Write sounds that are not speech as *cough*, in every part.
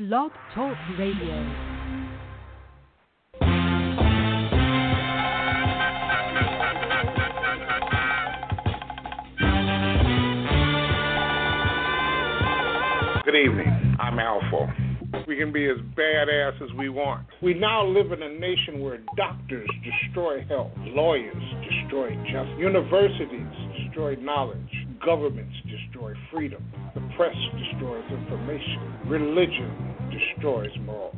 Blog Talk Radio. Good evening. I'm ALFO. We can be as badass as we want. We now live in a nation where doctors destroy health, lawyers destroy justice, universities destroy knowledge, governments destroy freedom, the press destroys information, religion destroys morals.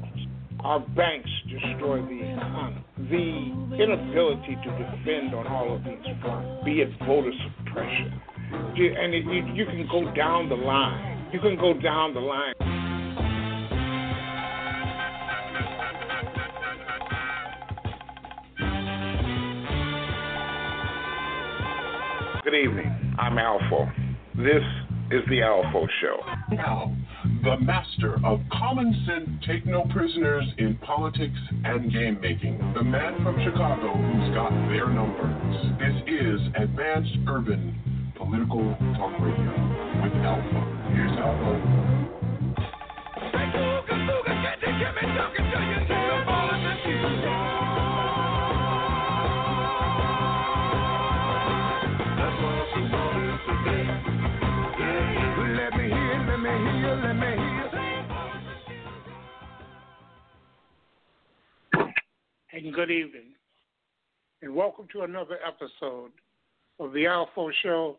Our banks destroy the economy. The inability to defend on all of these fronts, be it voter suppression, and it, you, you can go down the line. You can go down the line. Good evening. I'm ALFO. This is the ALFO Show. Now, the master of common sense, take no prisoners in politics and game making. The man from Chicago who's got their numbers. This is Advanced Urban Political Talk Radio with ALFO. Here's ALFO. And good evening, and welcome to another episode of the ALFO Show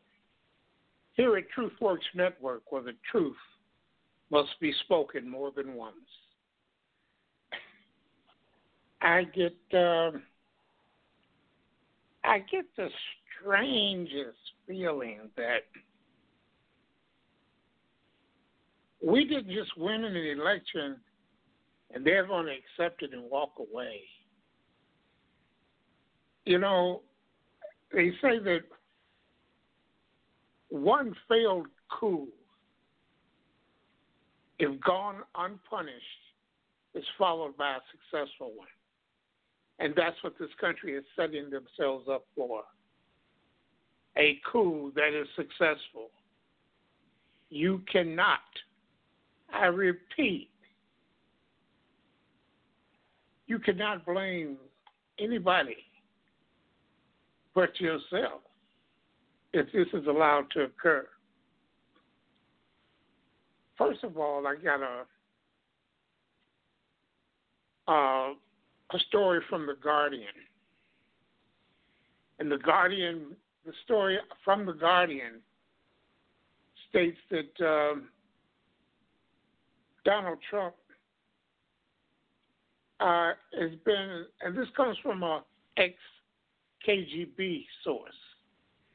here at TruthWorks Network, where the truth must be spoken more than once. I get um I get the strangest feeling that we didn't just win an election and they're going to accept it and walk away. You know, they say that one failed coup, if gone unpunished, is followed by a successful one. And that's what this country is setting themselves up for a coup that is successful. You cannot, I repeat, you cannot blame anybody but yourself if this is allowed to occur. First of all, I got a uh, a story from the Guardian, and the Guardian, the story from the Guardian states that um, Donald Trump uh, has been, and this comes from a ex KGB source.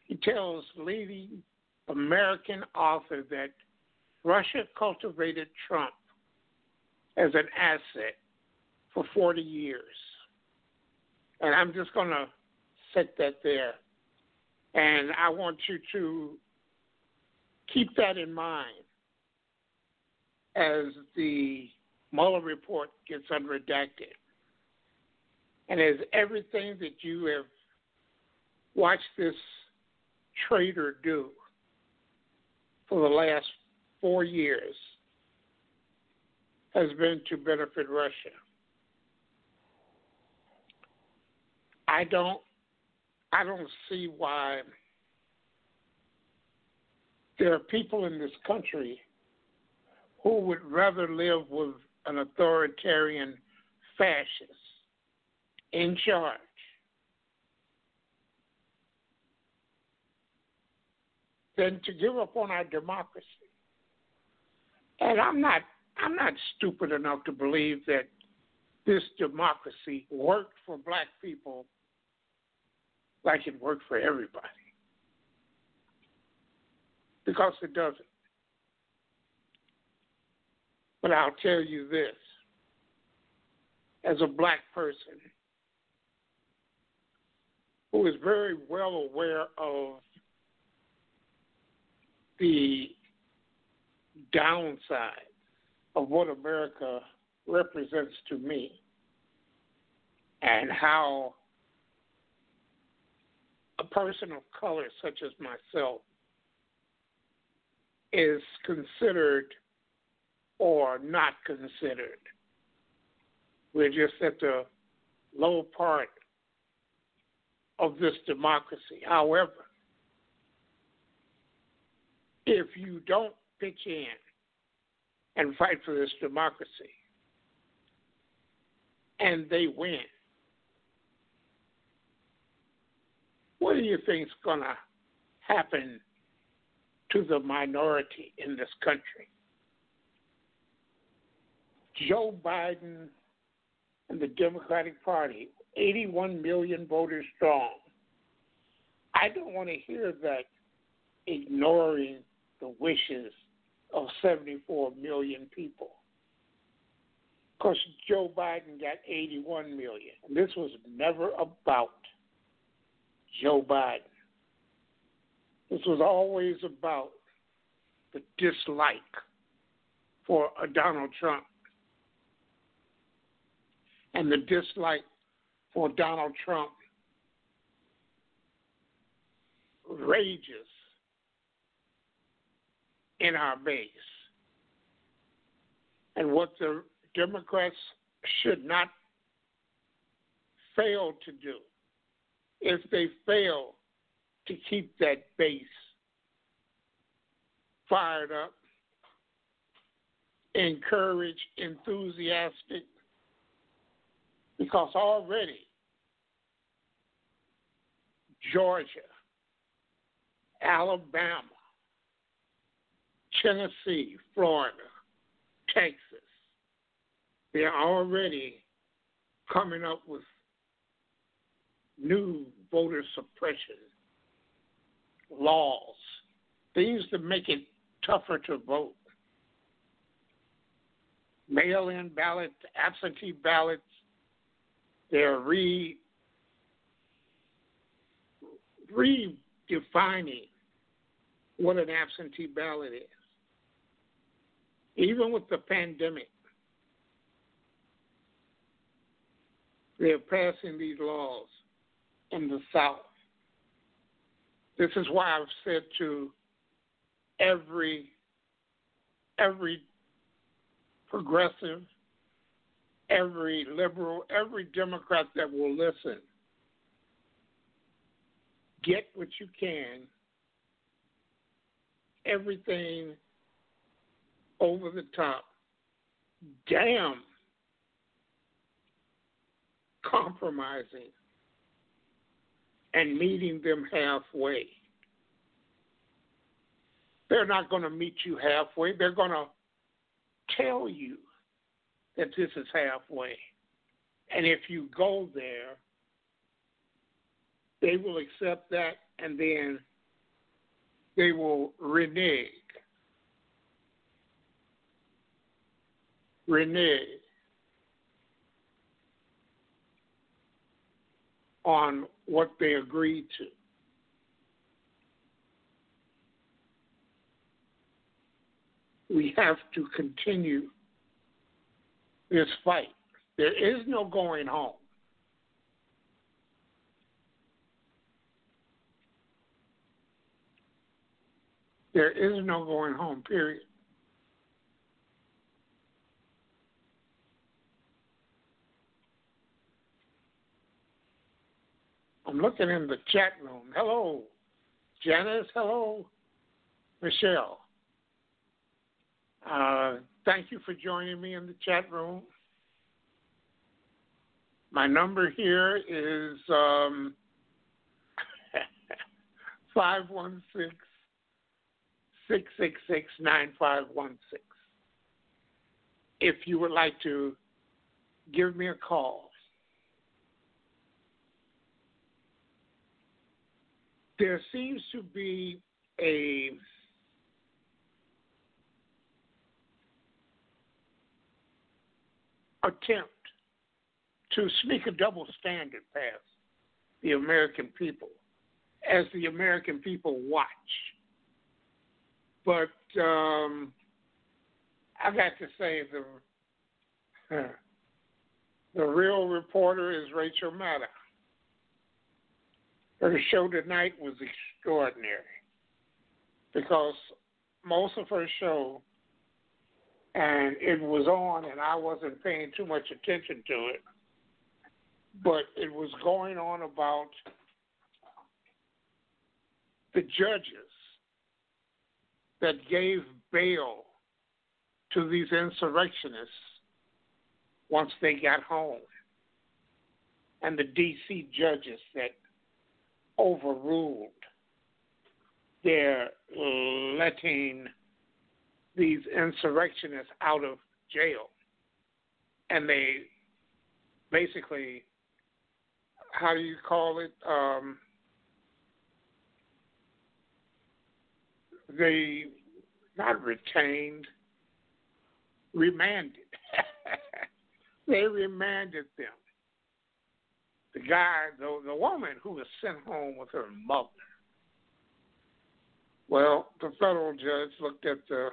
He tells leading American author that Russia cultivated Trump as an asset for 40 years. And I'm just going to set that there. And I want you to keep that in mind as the Mueller report gets unredacted. And as everything that you have watched this traitor do for the last four years has been to benefit Russia. I don't I don't see why there are people in this country who would rather live with an authoritarian fascist in charge than to give up on our democracy. And I'm not I'm not stupid enough to believe that this democracy worked for black people like it worked for everybody. Because it doesn't. But I'll tell you this as a black person who is very well aware of the downside of what America represents to me and how a person of color such as myself is considered or not considered. We're just at the low part of this democracy. However, if you don't pitch in and fight for this democracy, and they win, what do you think is going to happen to the minority in this country? Joe Biden and the Democratic Party, 81 million voters strong. I don't want to hear that ignoring the wishes of 74 million people. Because Joe Biden got 81 million. This was never about Joe Biden. This was always about the dislike for Donald Trump and the dislike for Donald Trump rages in our base. And what the Democrats should not fail to do if they fail to keep that base fired up, encouraged, enthusiastic, because already Georgia, Alabama, Tennessee, Florida, Texas, they're already coming up with new voter suppression laws, things to make it tougher to vote. Mail in ballots, absentee ballots, they're re redefining what an absentee ballot is. Even with the pandemic, they're passing these laws in the South. This is why I've said to every every progressive every liberal, every Democrat that will listen, get what you can, everything over the top, damn compromising and meeting them halfway. They're not going to meet you halfway. They're going to tell you that this is halfway. And if you go there, they will accept that and then they will renege. Renege on what they agreed to. We have to continue this fight. There is no going home. There is no going home, period. I'm looking in the chat room. Hello, Janice. Hello, Michelle. Uh, thank you for joining me in the chat room. My number here is um, *laughs* 516 666 9516. If you would like to give me a call, there seems to be a attempt to sneak a double standard past the American people as the American people watch. But um, I got to say the *laughs* the real reporter is Rachel Maddow. Her show tonight was extraordinary because most of her show and it was on, and I wasn't paying too much attention to it. But it was going on about the judges that gave bail to these insurrectionists once they got home, and the D.C. judges that overruled They're letting these insurrectionists out of jail. And they basically, how do you call it? Um, they not retained, remanded. *laughs* they remanded them. The guy, the, the woman who was sent home with her mother. Well, the federal judge looked at the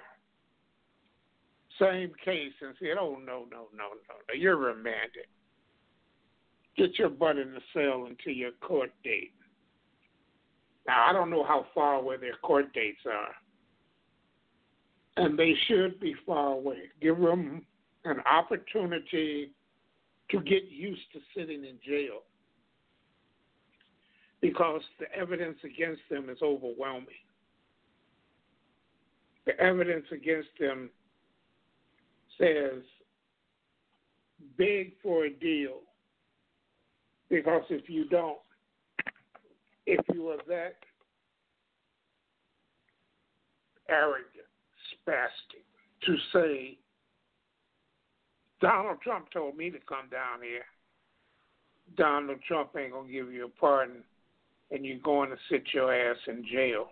same case and said, "Oh no, no, no, no, no! You're remanded. Get your butt in the cell until your court date." Now I don't know how far away their court dates are, and they should be far away. Give them an opportunity to get used to sitting in jail because the evidence against them is overwhelming. The evidence against them says beg for a deal because if you don't, if you are that arrogant, spastic, to say, Donald Trump told me to come down here. Donald Trump ain't gonna give you a pardon, and you're going to sit your ass in jail.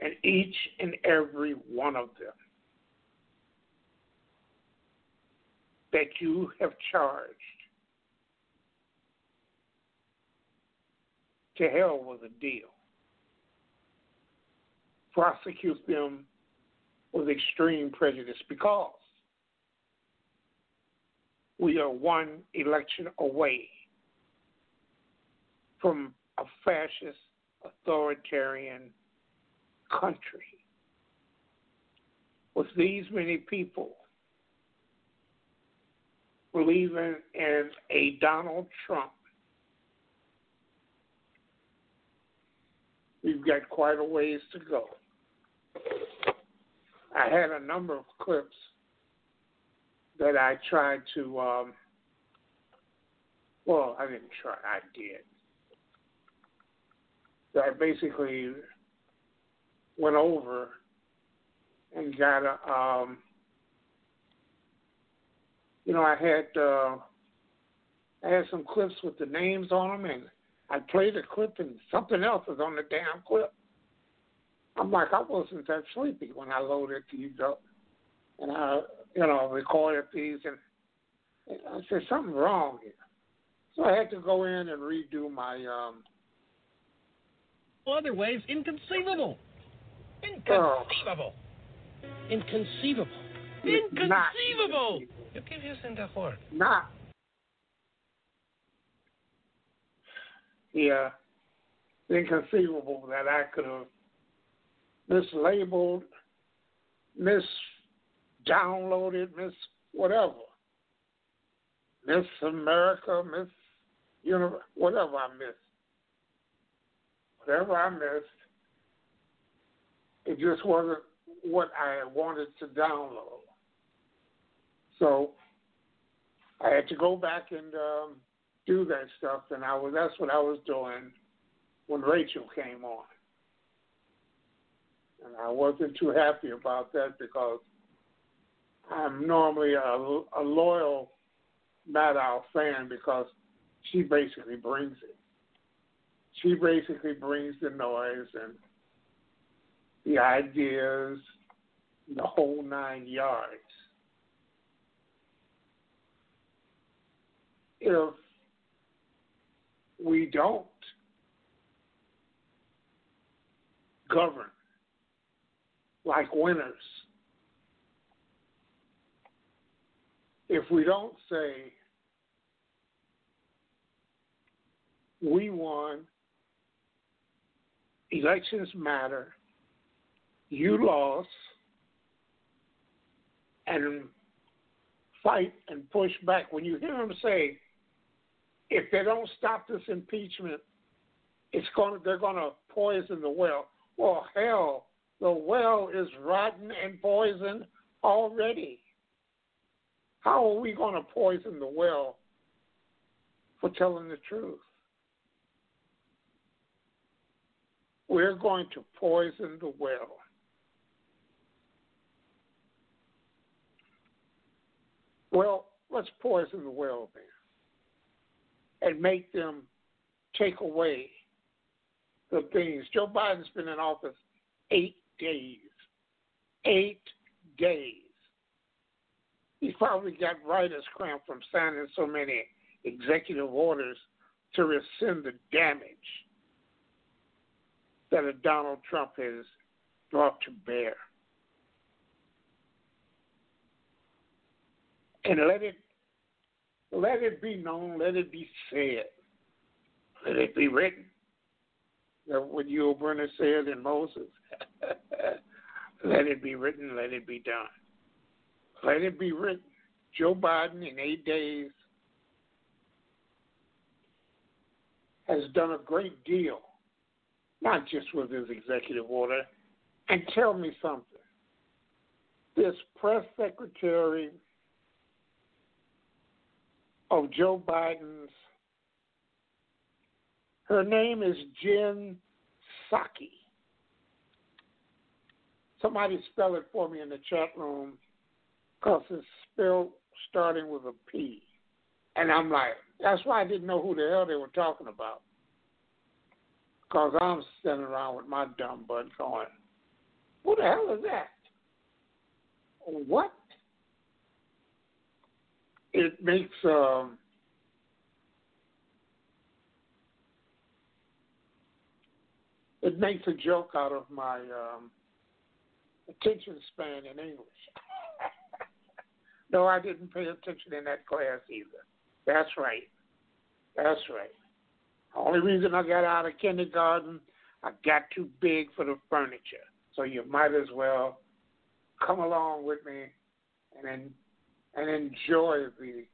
And each and every one of them that you have charged. To hell with a deal. Prosecute them with extreme prejudice because we are one election away from a fascist, authoritarian country. With these many people believing in a Donald Trump, we've got quite a ways to go. I had a number of clips that I tried to, um, well, I didn't try, I did. That I basically went over and got a, um, you know, I had uh, I had some clips with the names on them, and I played a clip, and something else was on the damn clip. I'm like, I wasn't that sleepy when I loaded these up, and I, you know, recorded these, and, and I said something wrong here, so I had to go in and redo my. um Other ways, inconceivable. Inconceivable. Oh. Inconceivable. Inconceivable. You keep using the word. Not. Yeah. Inconceivable that I could have mislabeled, misdownloaded, miss whatever. Miss America, Miss Universe, whatever I missed. Whatever I missed, it just wasn't what I wanted to download. So I had to go back and um, do that stuff, and I was that's what I was doing when Rachel came on, and I wasn't too happy about that because I'm normally a, a loyal Maddow fan because she basically brings it. She basically brings the noise and the ideas, the whole nine yards. If we don't govern like winners, if we don't say we won, elections matter, you mm-hmm. lost, and fight and push back. When you hear them say, if they don't stop this impeachment, it's going they're going to poison the well. Well, hell, the well is rotten and poisoned already. How are we going to poison the well for telling the truth? We're going to poison the well. Well, let's poison the well then and make them take away the things. Joe Biden's been in office eight days. Eight days. He's probably got writer's cramp from signing so many executive orders to rescind the damage that a Donald Trump has brought to bear. And let it let it be known, let it be said, let it be written. That what Yul Brynner said in Moses. *laughs* let it be written, let it be done. Let it be written. Joe Biden in eight days has done a great deal not just with his executive order. And tell me something. This press secretary of Joe Biden's, her name is Jen Psaki. Somebody spell it for me in the chat room because it's spelled starting with a P. And I'm like, that's why I didn't know who the hell they were talking about. Because I'm sitting around with my dumb butt going, what the hell is that? What? It makes um, it makes a joke out of my um, attention span in English. *laughs* no, I didn't pay attention in that class either. That's right. That's right. Only reason I got out of kindergarten, I got too big for the furniture. So you might as well come along with me and and enjoy the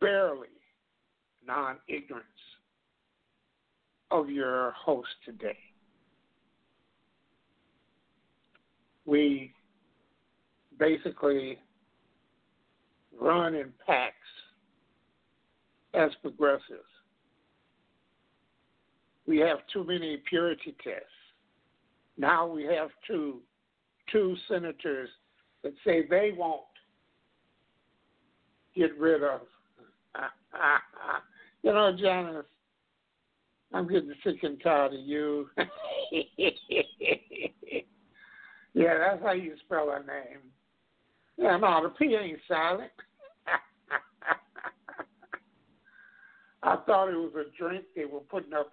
barely non ignorance of your host today. We basically run in packs as progressives we have too many purity tests. Now we have two two senators that say they won't get rid of. Uh, uh, uh, you know, Janice, I'm getting sick and tired of you. *laughs* yeah, that's how you spell her name. Yeah, no, the P ain't silent. *laughs* I thought it was a drink they were putting up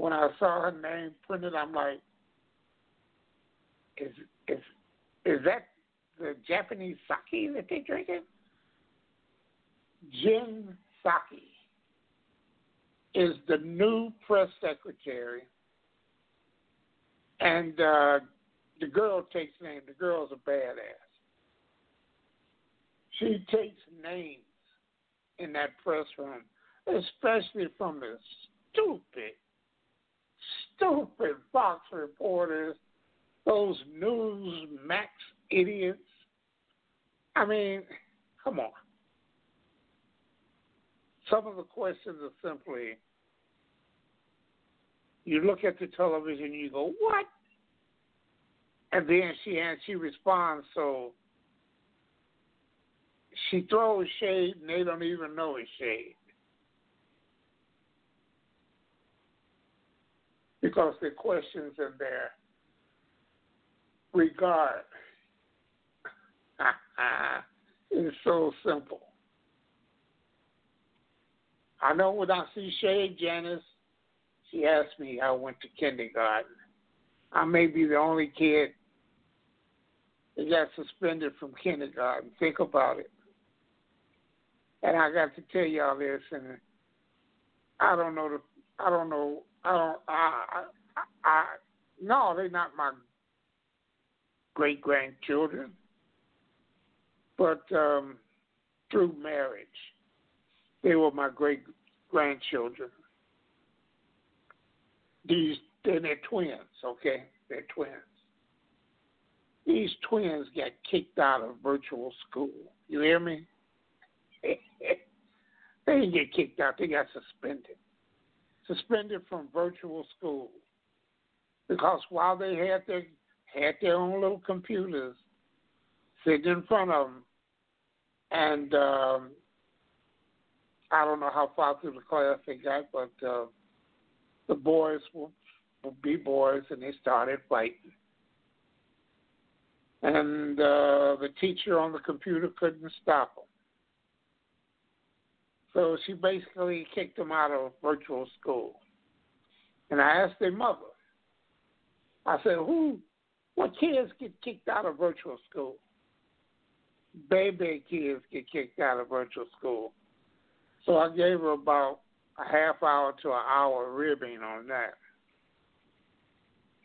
when I saw her name printed, I'm like, is is is that the Japanese sake that they drinking? Jen Psaki is the new press secretary, and uh, the girl takes names. The girl's a badass. She takes names in that press room, especially from the stupid stupid Fox reporters, those Newsmax idiots. I mean, come on. Some of the questions are simply you look at the television you go, What? And then she and she responds so she throws shade and they don't even know it's shade. Because the questions in there regard *laughs* is so simple. I know when I see Shay Janice, she asked me how I went to kindergarten. I may be the only kid that got suspended from kindergarten. Think about it. And I got to tell y'all this, and I don't know the I don't know I don't. I, I, I, no, they're not my great grandchildren. but um, through marriage. They were my great grandchildren. These they're, they're twins, okay? They're twins. These twins got kicked out of virtual school. You hear me? *laughs* they didn't get kicked out, they got suspended. Suspended from virtual school. Because while they had their had their own little computers sitting in front of them, and um, I don't know how far through the class they got, but uh, the boys will, will be boys, and they started fighting. And uh, the teacher on the computer couldn't stop them. So she basically kicked them out of virtual school. And I asked their mother, I said, who, what kids get kicked out of virtual school? Baby kids get kicked out of virtual school. So I gave her about a half hour to an hour ribbing on that.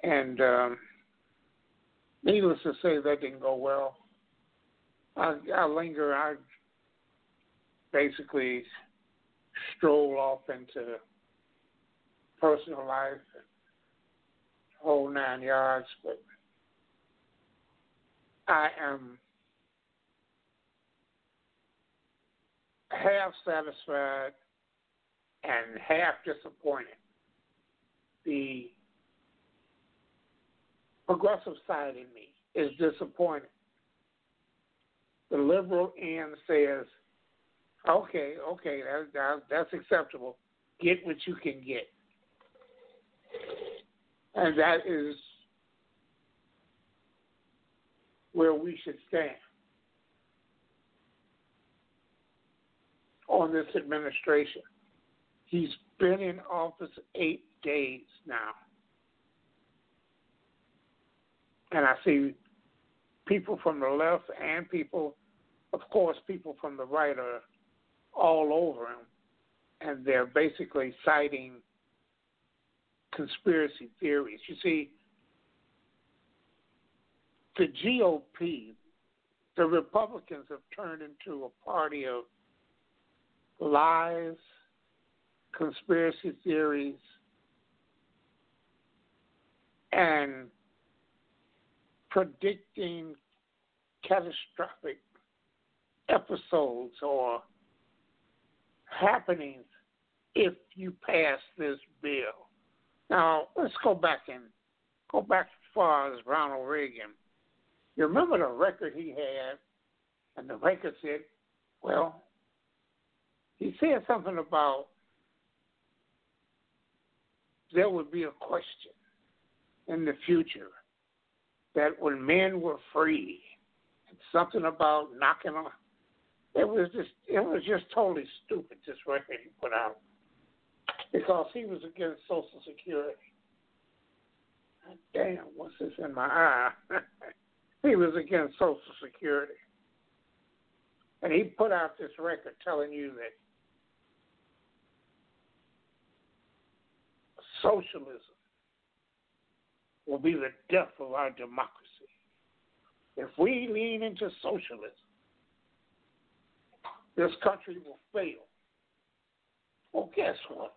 And um, needless to say, that didn't go well. I, I linger. I basically stroll off into personal life and whole nine yards, but I am half satisfied and half disappointed. The progressive side in me is disappointed. The liberal end says, okay, okay, that, that, that's acceptable. Get what you can get. And that is where we should stand. on this administration. He's been in office eight days now. And I see people from the left and people, of course, people from the right are all over him. And they're basically citing conspiracy theories. You see, the GOP, the Republicans have turned into a party of lies, conspiracy theories, and predicting catastrophic episodes or happenings if you pass this bill. Now let's go back and go back as far as Ronald Reagan. You remember the record he had, and the record said, "Well, he said something about there would be a question in the future that when men were free, and something about knocking on. It was just it was just totally stupid. This record he put out because he was against Social Security. Damn, what's this in my eye? *laughs* he was against Social Security, and he put out this record telling you that socialism will be the death of our democracy. If we lean into socialism, this country will fail. Well, guess what?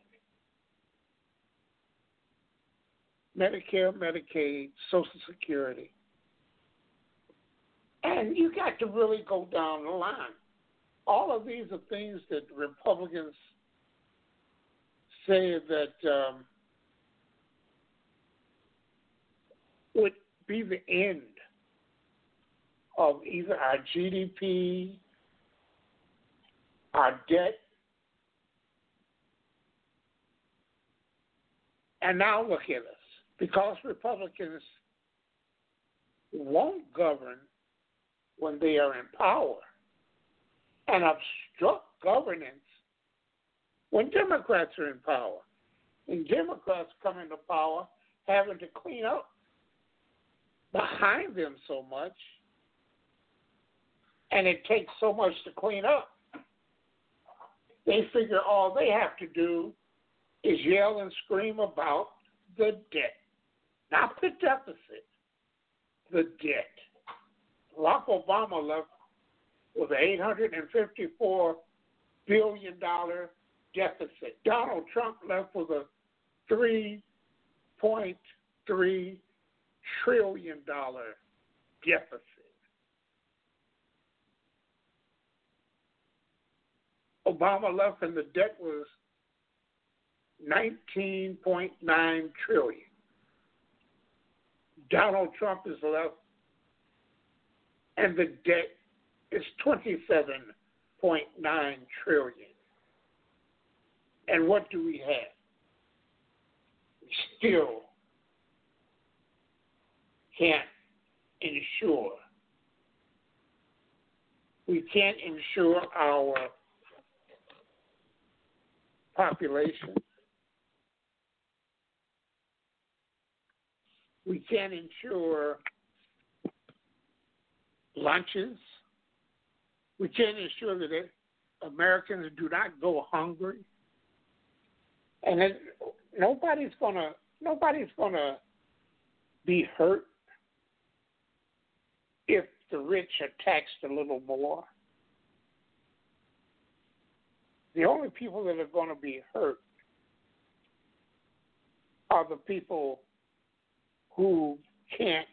Medicare, Medicaid, Social Security. And you got to really go down the line. All of these are things that Republicans say that um, would be the end of either our GDP, our debt, and now look at us. Because Republicans won't govern when they are in power and obstruct governance when Democrats are in power. And Democrats come into power having to clean up behind them so much, and it takes so much to clean up. They figure all they have to do is yell and scream about the debt, not the deficit, the debt. Barack Obama left with an 854 billion dollar deficit. Donald Trump left with a 3.3 trillion dollar deficit. Obama left and the debt was 19.9 trillion. Donald Trump is left and the debt is 27.9 trillion. And what do we have? We still can't ensure. We can't ensure our population. We can't ensure lunches. We can't ensure that Americans do not go hungry. And it, nobody's gonna nobody's gonna be hurt if the rich are taxed a little more. The only people that are going to be hurt are the people who can't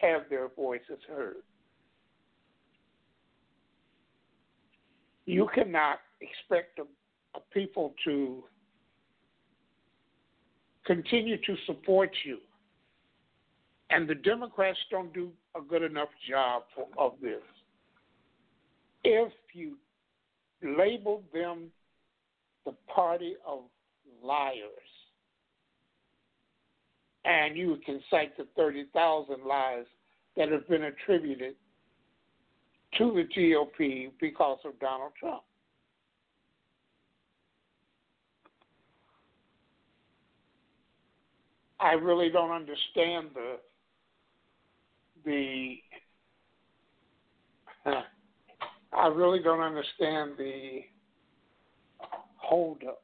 have their voices heard. You cannot expect a, a people to continue to support you. And the Democrats don't do a good enough job for, of this. If you label them the party of liars, and you can cite the 30,000 lies that have been attributed to the GOP because of Donald Trump. I really don't understand the the I really don't understand the holdup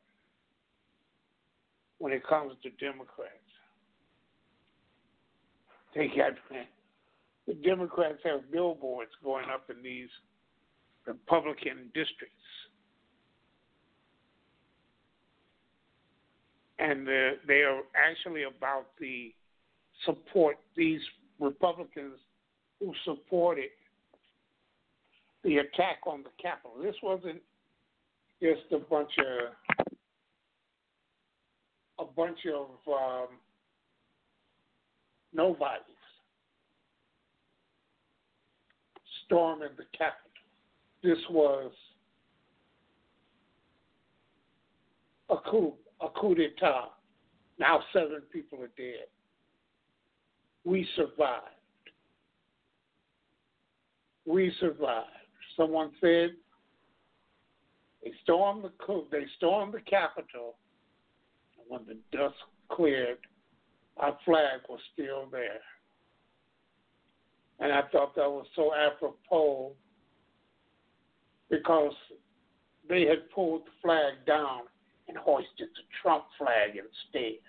when it comes to Democrats. They got the Democrats have billboards going up in these Republican districts. And they are actually about the support these Republicans who supported the attack on the Capitol. This wasn't just a bunch of a bunch of um, nobodies storming the Capitol. This was a coup, a coup d'état. Now seven people are dead. We survived. We survived. Someone said they stormed the they stormed the Capitol, and when the dust cleared, our flag was still there. And I thought that was so apropos because they had pulled the flag down and hoisted the Trump flag instead.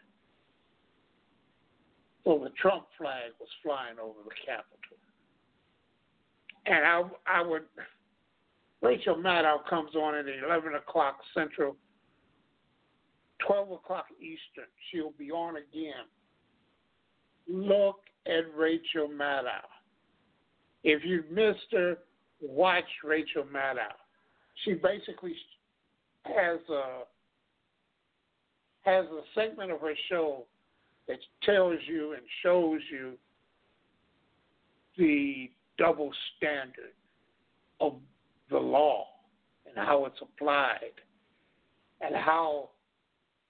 So the Trump flag was flying over the Capitol. And I, I would, Rachel Maddow comes on at 11 o'clock Central, 12 o'clock Eastern. She'll be on again. Look at Rachel Maddow. If you missed her, watch Rachel Maddow. She basically has a has a segment of her show that tells you and shows you the double standard of the law and how it's applied and how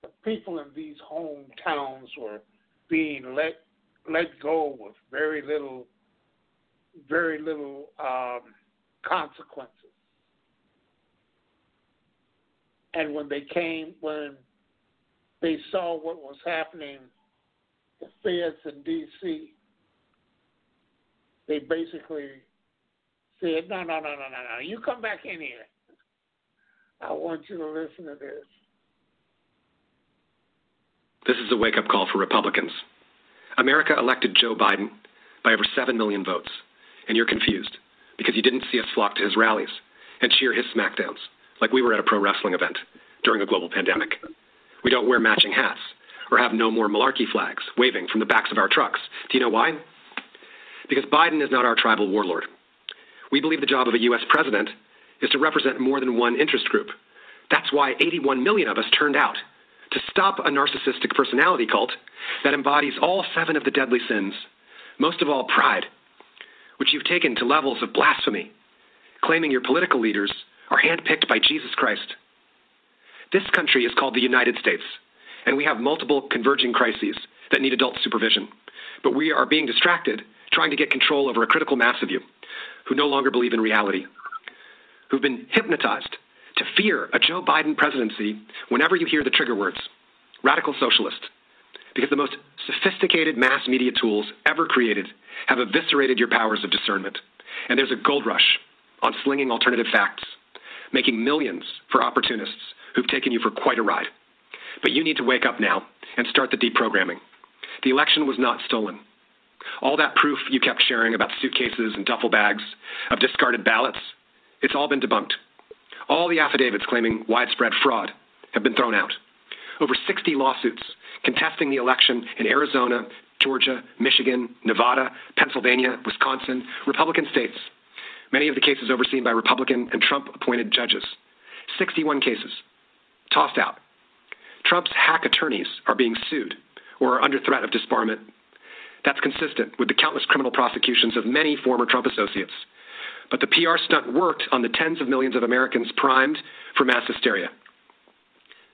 the people in these hometowns were being let let go with very little very little um, consequences. And when they came, when they saw what was happening, the feds in D.C., they basically said, no, no, no, no, no, no. You come back in here. I want you to listen to this. This is a wake up call for Republicans. America elected Joe Biden by over 7 million votes, and you're confused because you didn't see us flock to his rallies and cheer his smackdowns like we were at a pro wrestling event during a global pandemic. We don't wear matching hats or have no more malarkey flags waving from the backs of our trucks. Do you know why? Because Biden is not our tribal warlord. We believe the job of a U.S. president is to represent more than one interest group. That's why 81 million of us turned out to stop a narcissistic personality cult that embodies all seven of the deadly sins, most of all, pride, which you've taken to levels of blasphemy, claiming your political leaders are handpicked by Jesus Christ. This country is called the United States, and we have multiple converging crises that need adult supervision. But we are being distracted trying to get control over a critical mass of you who no longer believe in reality, who've been hypnotized to fear a Joe Biden presidency whenever you hear the trigger words radical socialist. Because the most sophisticated mass media tools ever created have eviscerated your powers of discernment. And there's a gold rush on slinging alternative facts, making millions for opportunists who've taken you for quite a ride. But you need to wake up now and start the deprogramming. The election was not stolen. All that proof you kept sharing about suitcases and duffel bags of discarded ballots, it's all been debunked. All the affidavits claiming widespread fraud have been thrown out. Over 60 lawsuits contesting the election in Arizona, Georgia, Michigan, Nevada, Pennsylvania, Wisconsin, Republican states. Many of the cases overseen by Republican and Trump appointed judges. 61 cases tossed out. Trump's hack attorneys are being sued or are under threat of disbarment. That's consistent with the countless criminal prosecutions of many former Trump associates. But the PR stunt worked on the tens of millions of Americans primed for mass hysteria.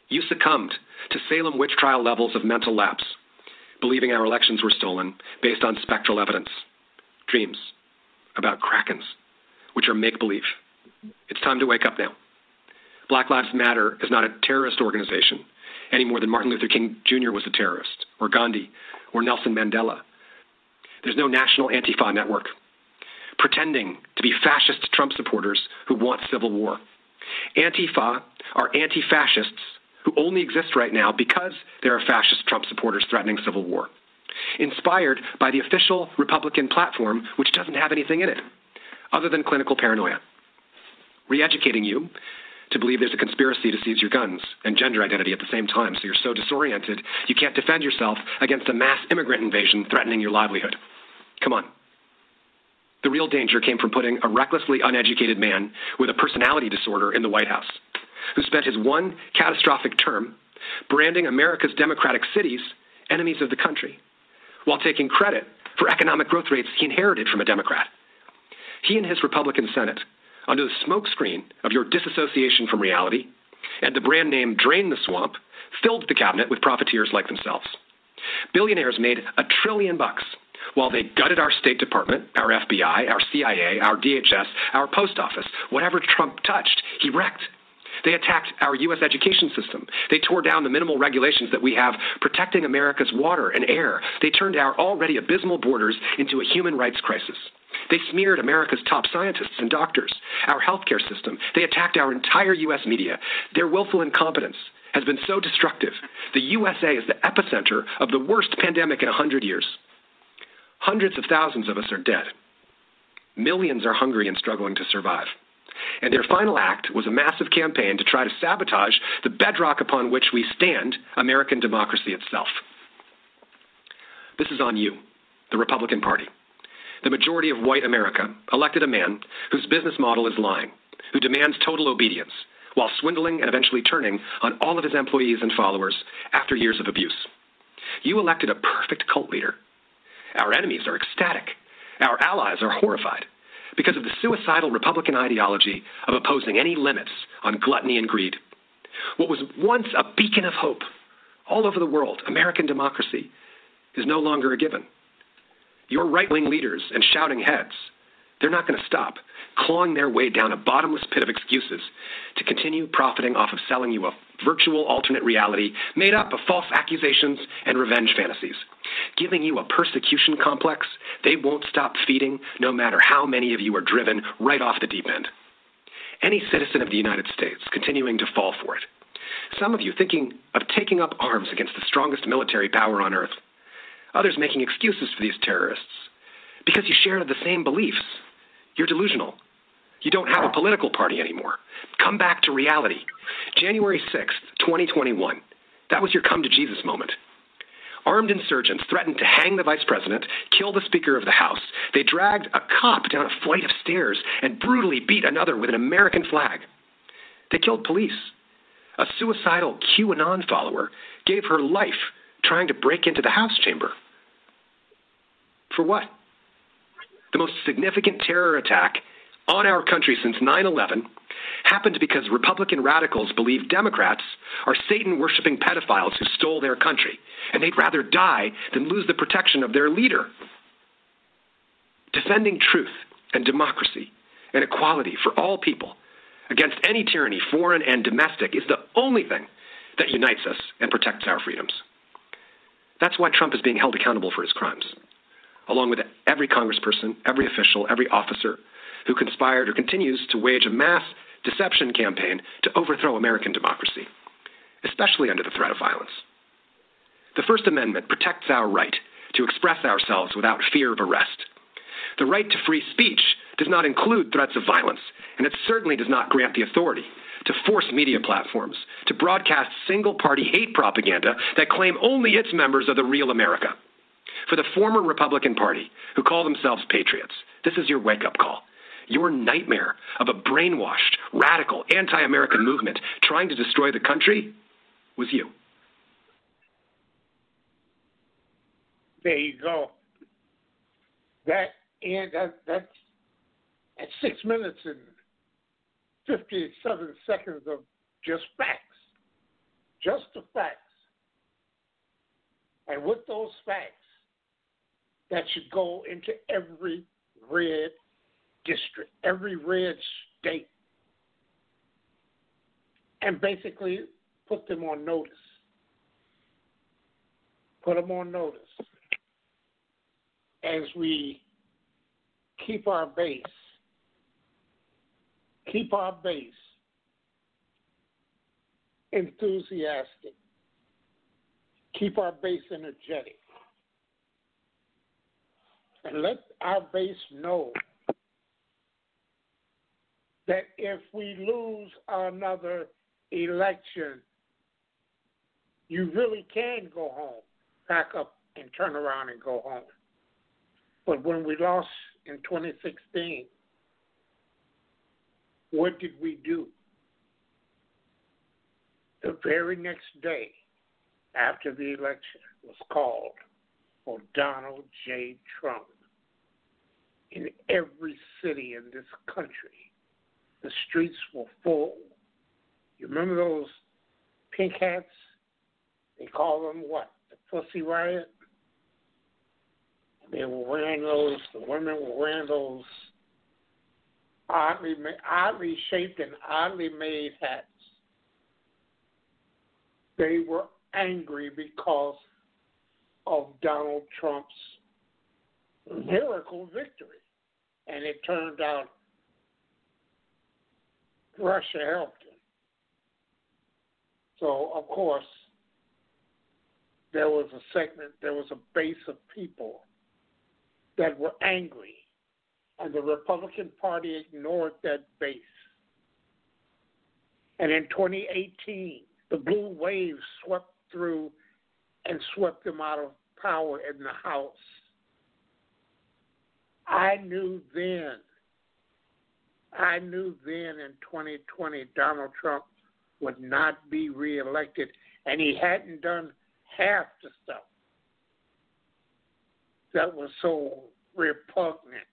You succumbed to Salem witch trial levels of mental lapse, believing our elections were stolen based on spectral evidence, dreams about krakens, which are make believe. It's time to wake up now. Black Lives Matter is not a terrorist organization any more than Martin Luther King Jr. was a terrorist, or Gandhi, or Nelson Mandela. There's no national Antifa network pretending to be fascist Trump supporters who want civil war. Antifa are anti fascists who only exist right now because there are fascist Trump supporters threatening civil war. Inspired by the official Republican platform, which doesn't have anything in it other than clinical paranoia. Re educating you to believe there's a conspiracy to seize your guns and gender identity at the same time, so you're so disoriented you can't defend yourself against a mass immigrant invasion threatening your livelihood. Come on. The real danger came from putting a recklessly uneducated man with a personality disorder in the White House, who spent his one catastrophic term branding America's democratic cities enemies of the country, while taking credit for economic growth rates he inherited from a Democrat. He and his Republican Senate under the smokescreen of your disassociation from reality and the brand name Drain the Swamp, filled the cabinet with profiteers like themselves. Billionaires made a trillion bucks while they gutted our State Department, our FBI, our CIA, our DHS, our post office. Whatever Trump touched, he wrecked. They attacked our U.S. education system. They tore down the minimal regulations that we have protecting America's water and air. They turned our already abysmal borders into a human rights crisis. They smeared America's top scientists and doctors, our healthcare system. They attacked our entire U.S. media. Their willful incompetence has been so destructive. The USA is the epicenter of the worst pandemic in 100 years. Hundreds of thousands of us are dead. Millions are hungry and struggling to survive. And their final act was a massive campaign to try to sabotage the bedrock upon which we stand, American democracy itself. This is on you, the Republican Party the majority of white America elected a man whose business model is lying, who demands total obedience, while swindling and eventually turning on all of his employees and followers after years of abuse. You elected a perfect cult leader. Our enemies are ecstatic. Our allies are horrified because of the suicidal Republican ideology of opposing any limits on gluttony and greed. What was once a beacon of hope all over the world, American democracy, is no longer a given. Your right wing leaders and shouting heads, they're not going to stop, clawing their way down a bottomless pit of excuses to continue profiting off of selling you a virtual alternate reality made up of false accusations and revenge fantasies. Giving you a persecution complex they won't stop feeding no matter how many of you are driven right off the deep end. Any citizen of the United States continuing to fall for it. Some of you thinking of taking up arms against the strongest military power on earth others making excuses for these terrorists because you share the same beliefs. You're delusional. You don't have a political party anymore. Come back to reality. January 6th, 2021. That was your come to Jesus moment. Armed insurgents threatened to hang the vice president, kill the Speaker of the House. They dragged a cop down a flight of stairs and brutally beat another with an American flag. They killed police. A suicidal QAnon follower gave her life trying to break into the House chamber. For what? The most significant terror attack on our country since 9 11 happened because Republican radicals believe Democrats are Satan worshiping pedophiles who stole their country, and they'd rather die than lose the protection of their leader. Defending truth and democracy and equality for all people against any tyranny, foreign and domestic, is the only thing that unites us and protects our freedoms. That's why Trump is being held accountable for his crimes, along with every congressperson, every official, every officer who conspired or continues to wage a mass deception campaign to overthrow American democracy, especially under the threat of violence. The First Amendment protects our right to express ourselves without fear of arrest. The right to free speech does not include threats of violence, and it certainly does not grant the authority to force media platforms to broadcast single party hate propaganda that claim only its members are the real America. For the former Republican Party, who call themselves patriots, this is your wake up call. Your nightmare of a brainwashed, radical, anti American movement trying to destroy the country was you. There you go. That and that that's at six minutes and fifty-seven seconds of just facts, just the facts. And with those facts, that should go into every red district, every red state, and basically put them on notice. Put them on notice. As we keep our base, keep our base enthusiastic, keep our base energetic, and let our base know that if we lose another election, you really can go home, pack up, and turn around and go home. But when we lost in 2016, what did we do? The very next day after the election was called for Donald J. Trump in every city in this country the streets were full. You remember those pink hats? They call them what? The Pussy Riot? They were wearing those, the women were wearing those oddly, oddly shaped and oddly made hats. They were angry because of Donald Trump's miracle victory. And it turned out Russia helped him. So, of course, there was a segment, there was a base of people that were angry, and the Republican Party ignored that base. And in 2018, the blue wave swept through and swept them out of power in the House. I knew then I knew then in 2020 Donald Trump would not be reelected, and he hadn't done half the stuff that was so repugnant.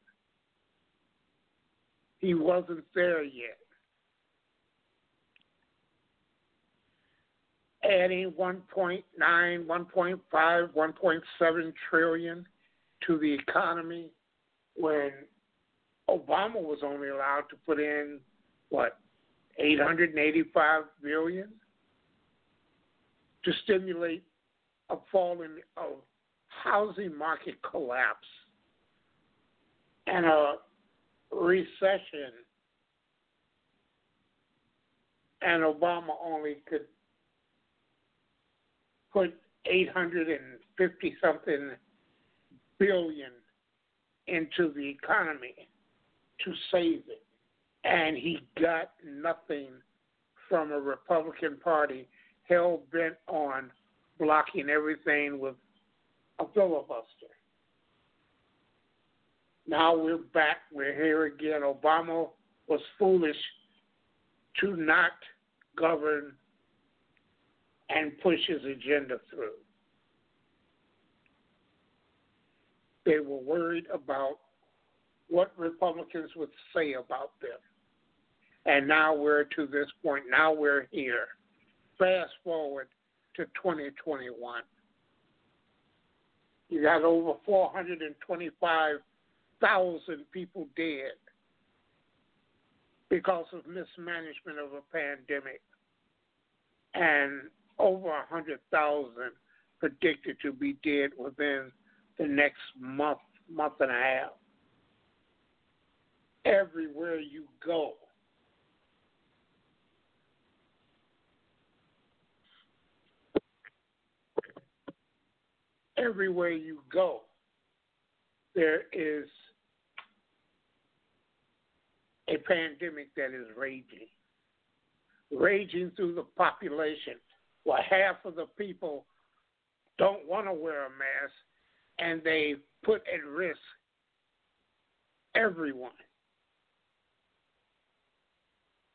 He wasn't there yet. Adding 1.9, 1.5, 1.7 trillion to the economy when Obama was only allowed to put in what 885 billion to stimulate a fall in a housing market collapse and a recession. And Obama only could put 850 something billion into the economy to save it. And he got nothing from a Republican Party hell bent on blocking everything with a filibuster. Now we're back. We're here again. Obama was foolish to not govern and push his agenda through. They were worried about what Republicans would say about them. And now we're to this point. Now we're here. Fast forward to 2021. You got over 425,000 people dead because of mismanagement of a pandemic, and over 100,000 predicted to be dead within the next month, month and a half. Everywhere you go, everywhere you go, there is a pandemic that is raging, raging through the population, where half of the people don't want to wear a mask and they put at risk everyone.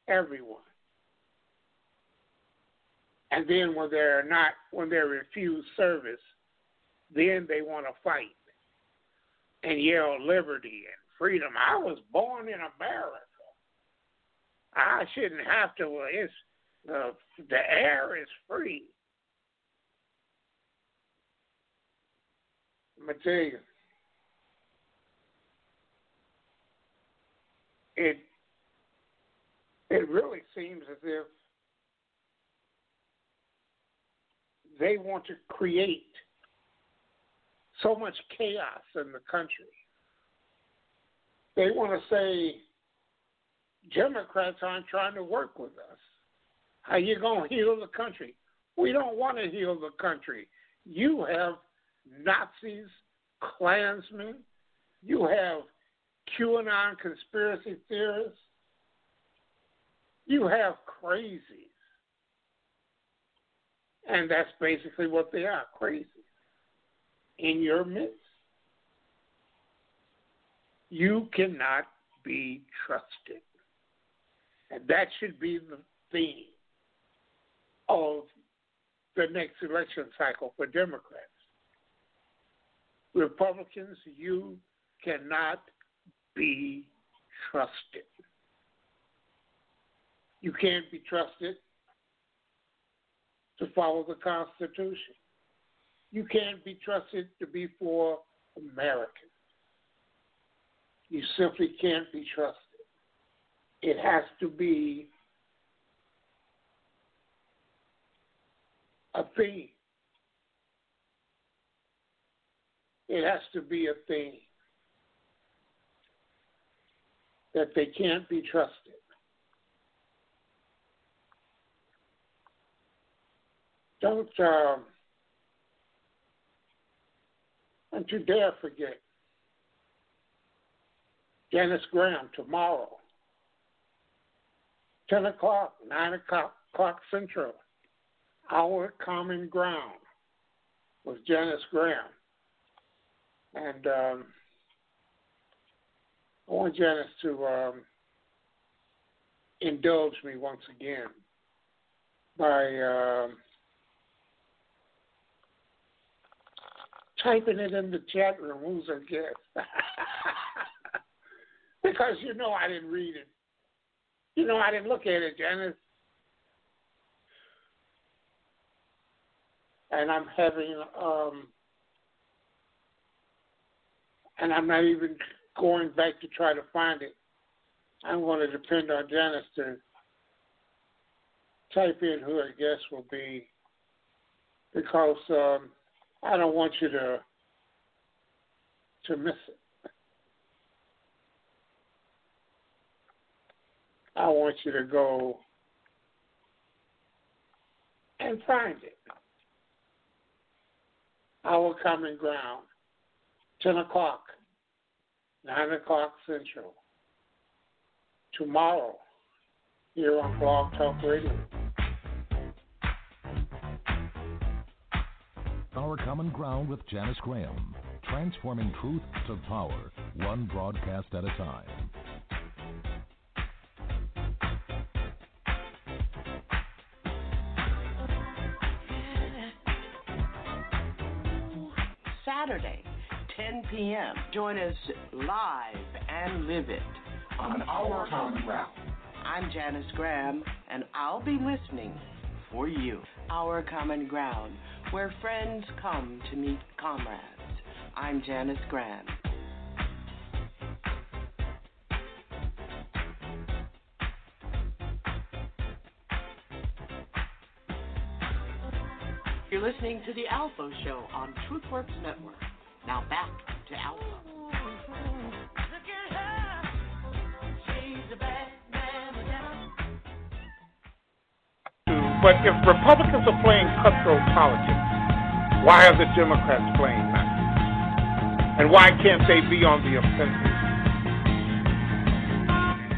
Everyone. And then when they're not, when they're refused service, then they want to fight and yell liberty and freedom. I was born in America. I shouldn't have to. It's uh, the air is free. Let me tell you, it it really seems as if they want to create so much chaos in the country. They want to say Democrats aren't trying to work with us. How you going to heal the country? We don't want to heal the country. You have Nazis, Klansmen, you have QAnon conspiracy theorists, you have crazies. And that's basically what they are crazy in your midst. You cannot be trusted. And that should be the theme of the next election cycle for Democrats. Republicans, you cannot be trusted. You can't be trusted to follow the Constitution. You can't be trusted to be for Americans. You simply can't be trusted. It has to be a thing. It has to be a thing that they can't be trusted. Don't um, don't you dare forget Janice Graham tomorrow, 10 o'clock, 9 o'clock, o'clock Central, our common ground with Janice Graham. And um, I want Janice to um, indulge me once again by. Um, typing it in the chat room. Who's our guest? *laughs* because you know I didn't read it. You know I didn't look at it, Janice. And I'm having, um, and I'm not even going back to try to find it. I'm going to depend on Janice to type in who I guess will be because um, I don't want you to to miss it. I want you to go and find it. Our common ground, 10 o'clock, 9 o'clock Central, tomorrow here on Blog Talk Radio. Our Common Ground with Janice Graham, transforming truth to power, one broadcast at a time. p.m. Join us live and live it on Our Common Ground. I'm Janice Graham, and I'll be listening for you. Our Common Ground, where friends come to meet comrades. I'm Janice Graham. You're listening to The ALFO Show on TruthWorks Network. Now back to ALFO. But if Republicans are playing cutthroat politics, why are the Democrats playing that? And why can't they be on the offensive?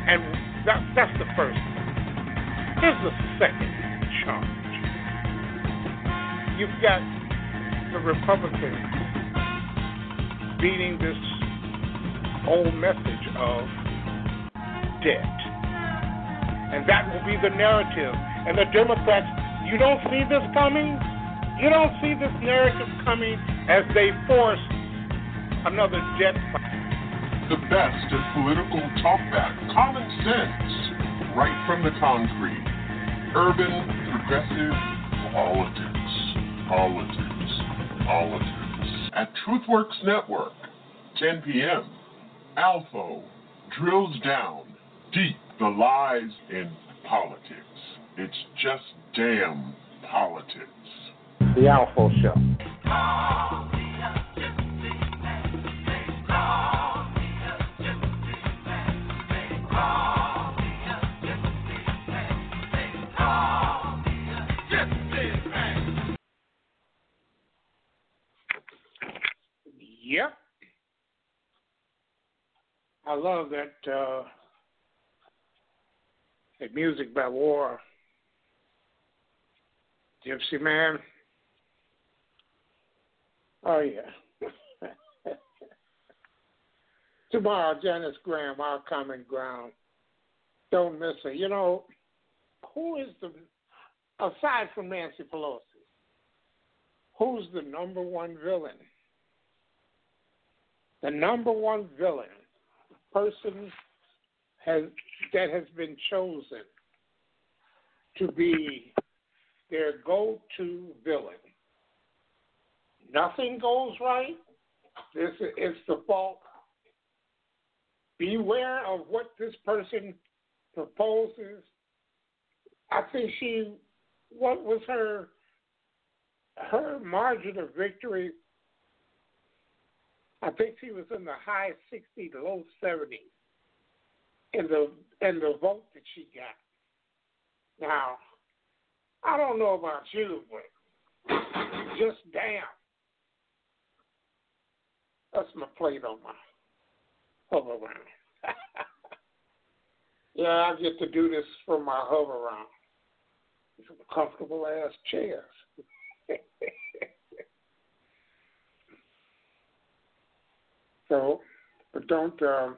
And that, that's the first. Here's the second charge. You've got the Republicans beating this old message of debt. And that will be the narrative. And the Democrats, you don't see this coming? You don't see this narrative coming as they force another debt fight. The best in political talkback, common sense, right from the concrete. Urban, progressive, politics, politics, politics. At TruthWorks Network, 10 p.m., ALFO drills down deep the lies in politics. It's just damn politics. The ALFO Show. Yep. I love that uh, that music by War. Gypsy Man. Oh yeah. *laughs* Tomorrow, Janice Graham, our common ground. Don't miss her. You know, who is the aside from Nancy Pelosi, who's the number one villain? The number one villain, person has that has been chosen to be their go-to villain. Nothing goes right. This is the fault. Beware of what this person proposes. I think she, what was her, her margin of victory? I think she was in the high 60, low 70s in the in the vote that she got. Now, I don't know about you, but *coughs* just damn. That's my plate on my hover round. *laughs* yeah, I get to do this from my hover round. Some comfortable ass chairs. *laughs* so, but don't um,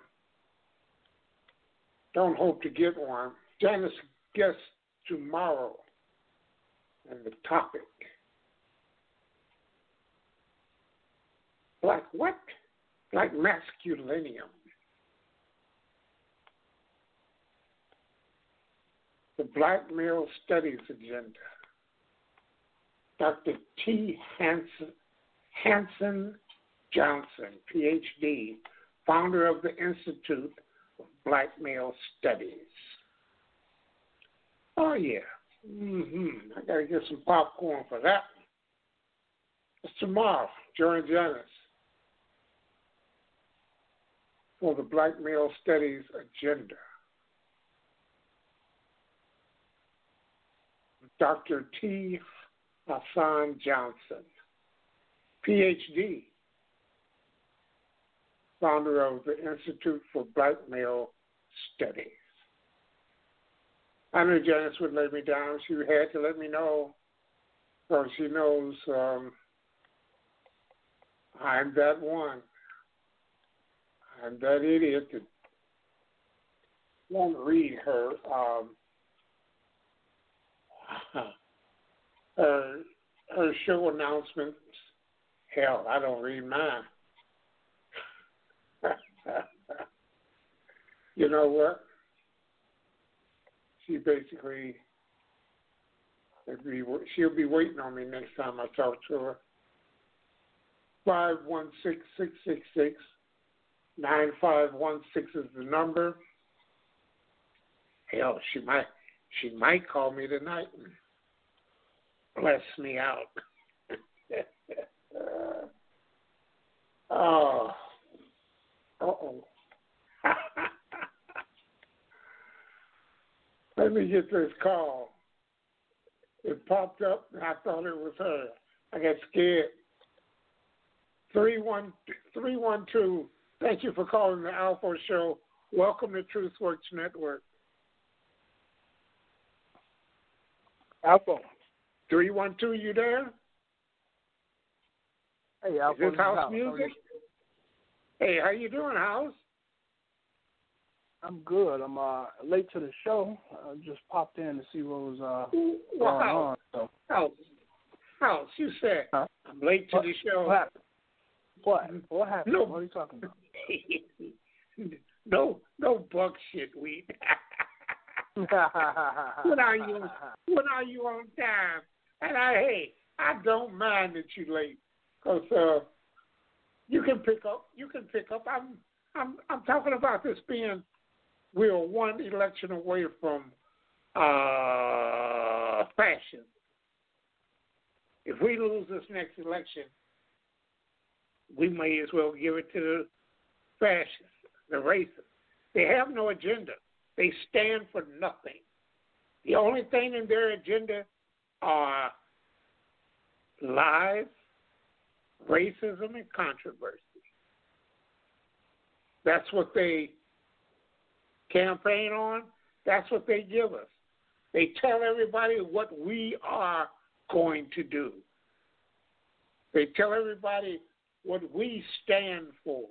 don't hope to get one. Janice guest tomorrow and the topic. Like what? Like masculinium. The Black Male Studies Agenda. Dr. T. Hansen, Hanson Johnson, PhD, founder of the Institute of Black Male Studies. Oh, yeah. Mm-hmm. I got to get some popcorn for that. It's tomorrow. Join Janice for the Black Male Studies Agenda. Dr. T. Hasan Johnson, PhD, founder of the Institute for Black Male Studies. I knew Janice would let me down. She had to let me know, so she knows um, I'm that one. I'm that idiot that won't read her um, *laughs* her her show announcements. Hell, I don't read mine. *laughs* you know what? She basically she'll be waiting on me next time I talk to her. Five one six six six six nine five one six is the number. Hell, she might she might call me tonight and bless me out. *laughs* oh. *laughs* Let me get this call. It popped up and I thought it was her. I got scared. Three one three one two. Thank you for calling the ALFO Show. Welcome to TruthWorks Network. ALFO. Three one two, you there? Hey, ALFO. Is this house music? Hey, how you doing, House? I'm good. I'm uh, late to the show. I just popped in to see what was uh, well, going House, on. So. House, House, you said huh? I'm late to what, the show. What happened? What? What happened? No. What are you talking about? *laughs* no, no buck shit, weed. *laughs* when are you? When are you on time? And I, hey, I don't mind that you're late, cause uh, you can pick up. You can pick up. I'm, I'm, I'm talking about this being. We're one election away from uh, fashion. If we lose this next election, we may as well give it to the fascists, the racists. They have no agenda. They stand for nothing. The only thing in their agenda are lies, racism, and controversy. That's what they campaign on. That's what they give us. They tell everybody what we are going to do. They tell everybody what we stand for.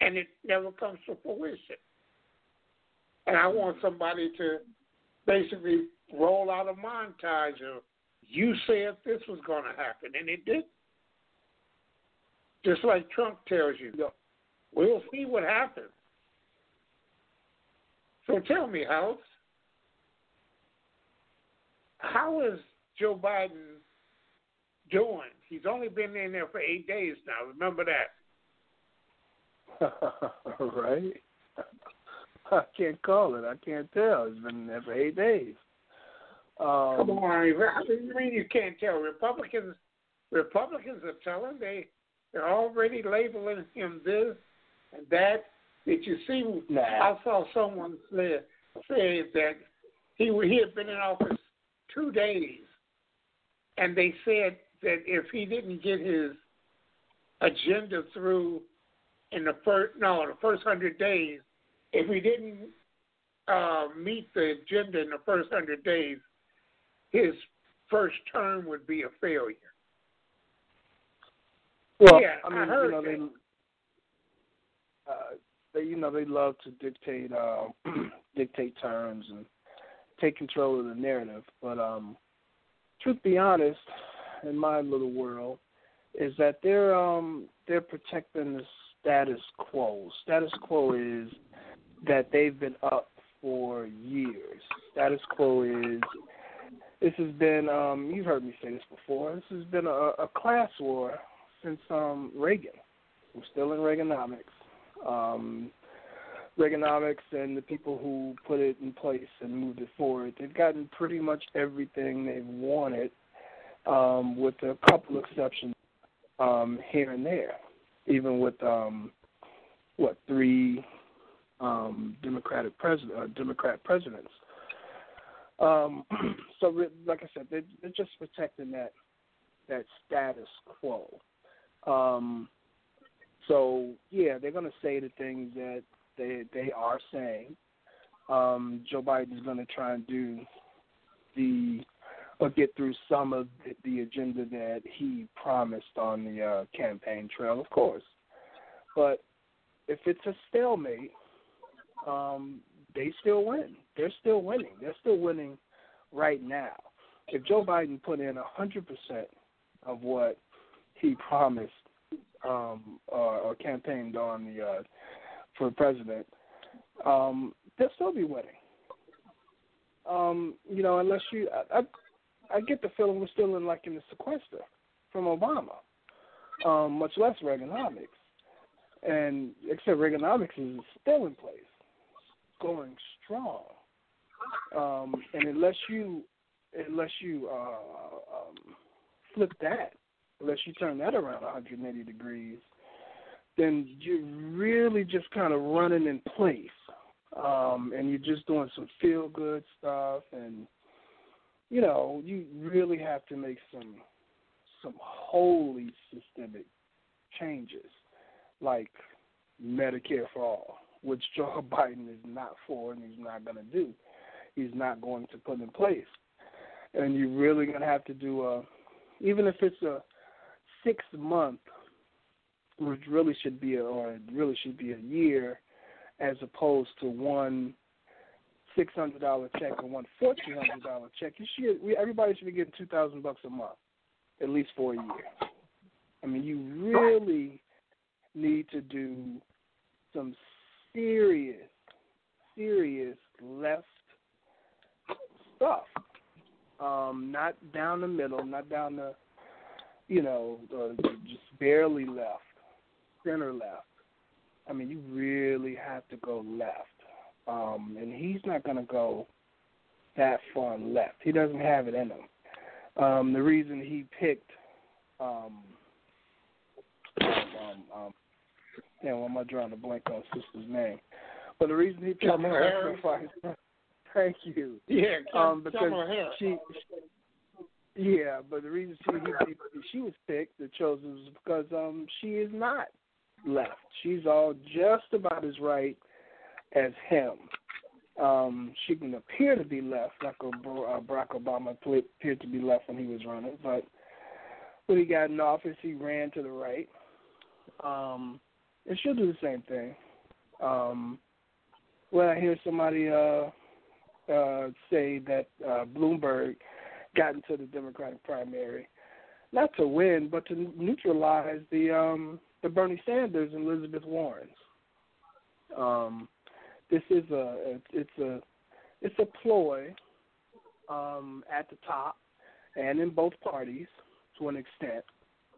And it never comes to fruition. And I want somebody to basically roll out a montage of you said this was going to happen, and it did. Just like Trump tells you, we'll see what happens. So tell me, House, how is Joe Biden doing? He's only been in there for eight days now. Remember that. *laughs* right. *laughs* I can't call it. I can't tell. He's been there for eight days. Um, Come on, you mean you can't tell? Republicans, Republicans are telling they they're already labeling him this and that. Did you see? Nah. I saw someone say say that he he had been in office two days, and they said that if he didn't get his agenda through in the first no the first hundred days, if he didn't uh, meet the agenda in the first hundred days, his first term would be a failure. Well, yeah, I mean, I heard you know, that. they, uh, they, you know, they love to dictate, uh, *clears throat* dictate terms and take control of the narrative. But um, truth be honest, in my little world, is that they're um they're protecting the status quo. Status quo is that they've been up for years. Status quo is this has been um you've heard me say this before. This has been a, a class war since um Reagan. We're still in Reaganomics. Um Reaganomics and the people who put it in place and moved it forward, they've gotten pretty much everything they've wanted, um, with a couple exceptions um, here and there. Even with um, what three um, Democratic president, uh, Democrat presidents. Um, *clears throat* so, re- like I said, they, they're just protecting that that status quo. Um, so, yeah, they're going to say the things that they they are saying. um, Joe Biden is going to try and do the or get through some of the, the agenda that he promised on the uh, campaign trail, of course. But if it's a stalemate, um, they still win. They're still winning. They're still winning right now. If Joe Biden put in a hundred percent of what he promised um, or, or campaigned on the uh, for president, um, they'll still be winning. Um, you know, unless you, I, I, I get the feeling we're still in like in the sequester from Obama, um, much less Reaganomics, and except Reaganomics is still in place, going strong. Um, and unless you, unless you uh, um, flip that, unless you turn that around 180 degrees, then you're really just kind of running in place um, and you're just doing some feel good stuff, and you know you really have to make some some wholly systemic changes, like Medicare for all, which Joe *laughs* Biden is not for and he's not going to do. He's not going to put in place, and you're really going to have to do a, even if it's a six month, which really should be a, or it really should be a year as opposed to one six hundred dollar check or one fourteen hundred dollar check. You should we, everybody should be getting two thousand bucks a month, at least for a year. I mean, you really need to do some serious, serious left stuff. Um, not down the middle, not down the, you know, uh, just barely left, center left. I mean, you really have to go left. Um, and he's not going to go that far left. He doesn't have it in him. Um, the reason he picked, um, um, um, yeah, well, am I drawing a blank on sister's name? But the reason he picked Kamala Harris. Thank you. Yeah, um, because Harris. she, yeah, but the reason she he, she was picked, the chosen, was because um she is not left. She's all just about as right as him. Um, she can appear to be left, like uh, Barack Obama appeared to be left when he was running, but when he got in office, he ran to the right. Um, and she'll do the same thing. Um, when I hear somebody uh, uh, say that uh, Bloomberg got into the Democratic primary, not to win, but to neutralize the um, the Bernie Sanders and Elizabeth Warrens. Um, this is a it's a it's a ploy um, at the top and in both parties to an extent,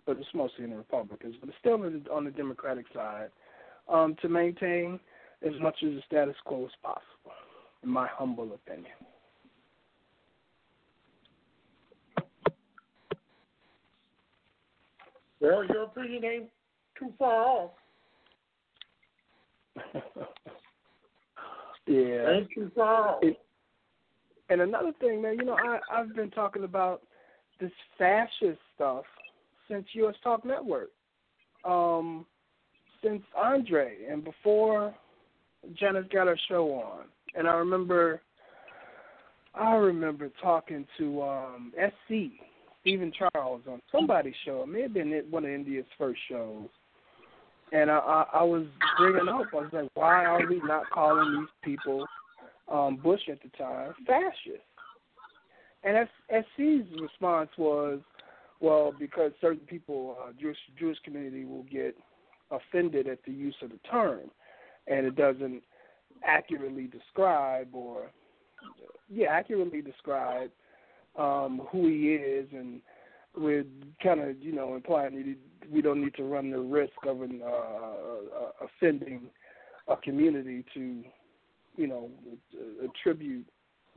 but it's mostly in the Republicans, but it's still on the Democratic side um, to maintain as much of the status quo as possible, in my humble opinion. Well, your opinion ain't too far off. *laughs* yeah. Ain't too far off. It, and another thing, man, you know, I, I've been talking about this fascist stuff since US Talk Network. Um, since Andre and before Janice got her show on. And I remember I remember talking to um SC, Stephen Charles on somebody's show. It may have been one of India's first shows and I, I, I was bringing up, I was like, why are we not calling these people, um, Bush at the time, fascists? And SC's response was, well, because certain people, uh, Jewish Jewish community, will get offended at the use of the term, and it doesn't accurately describe or, yeah, accurately describe um, who he is, and we're kind of, you know, implying that we don't need to run the risk of an, uh, uh, offending a community to, you know, attribute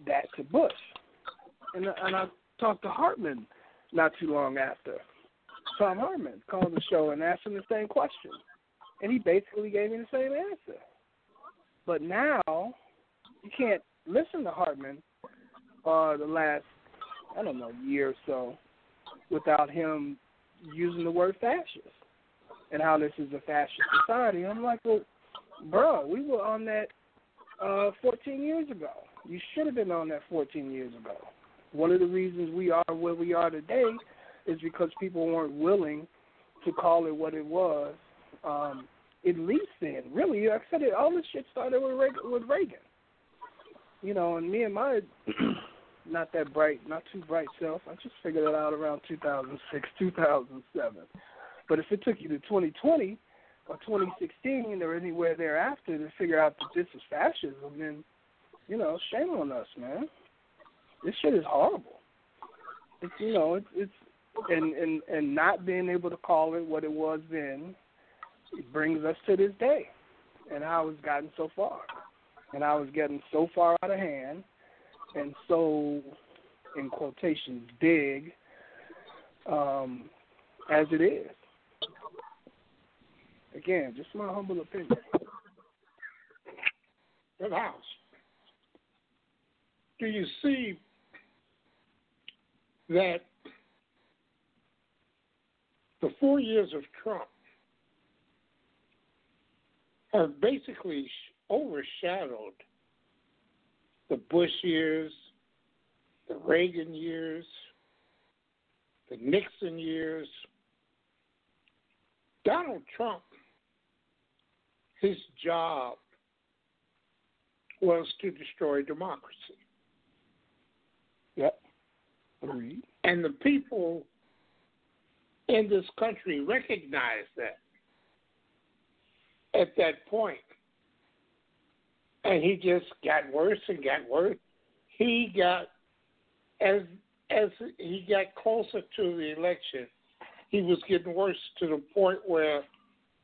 that to Bush. And, and I talked to Hartmann not too long after. Tom Hartmann called the show and asked him the same question, and he basically gave me the same answer. But now you can't listen to Hartmann uh, the last I don't know year or so without him using the word fascist and how this is a fascist society. I'm like, well, bro, we were on that uh, 14 years ago. You should have been on that 14 years ago. One of the reasons we are where we are today is because people weren't willing to call it what it was. Um, at least then, really, like I said, it, all this shit started with Reagan, with Reagan. You know, and me and my *clears throat* not that bright, not too bright self, I just figured it out around 2006, 2007. But if it took you to 2020 or 2016 or anywhere thereafter to figure out that this is fascism, then you know, shame on us, man. This shit is horrible. It's you know, it's it's and and and not being able to call it what it was then, brings us to this day, and how it's gotten so far, and how it's getting so far out of hand, and so, in quotations, big, um, as it is. Again, just my humble opinion. But house, do you see that the four years of Trump have basically overshadowed the Bush years, the Reagan years, the Nixon years. Donald Trump, his job was to destroy democracy. Yep. And the people in this country recognized that at that point. And he just got worse and got worse. He got as as he got closer to the election, he was getting worse to the point where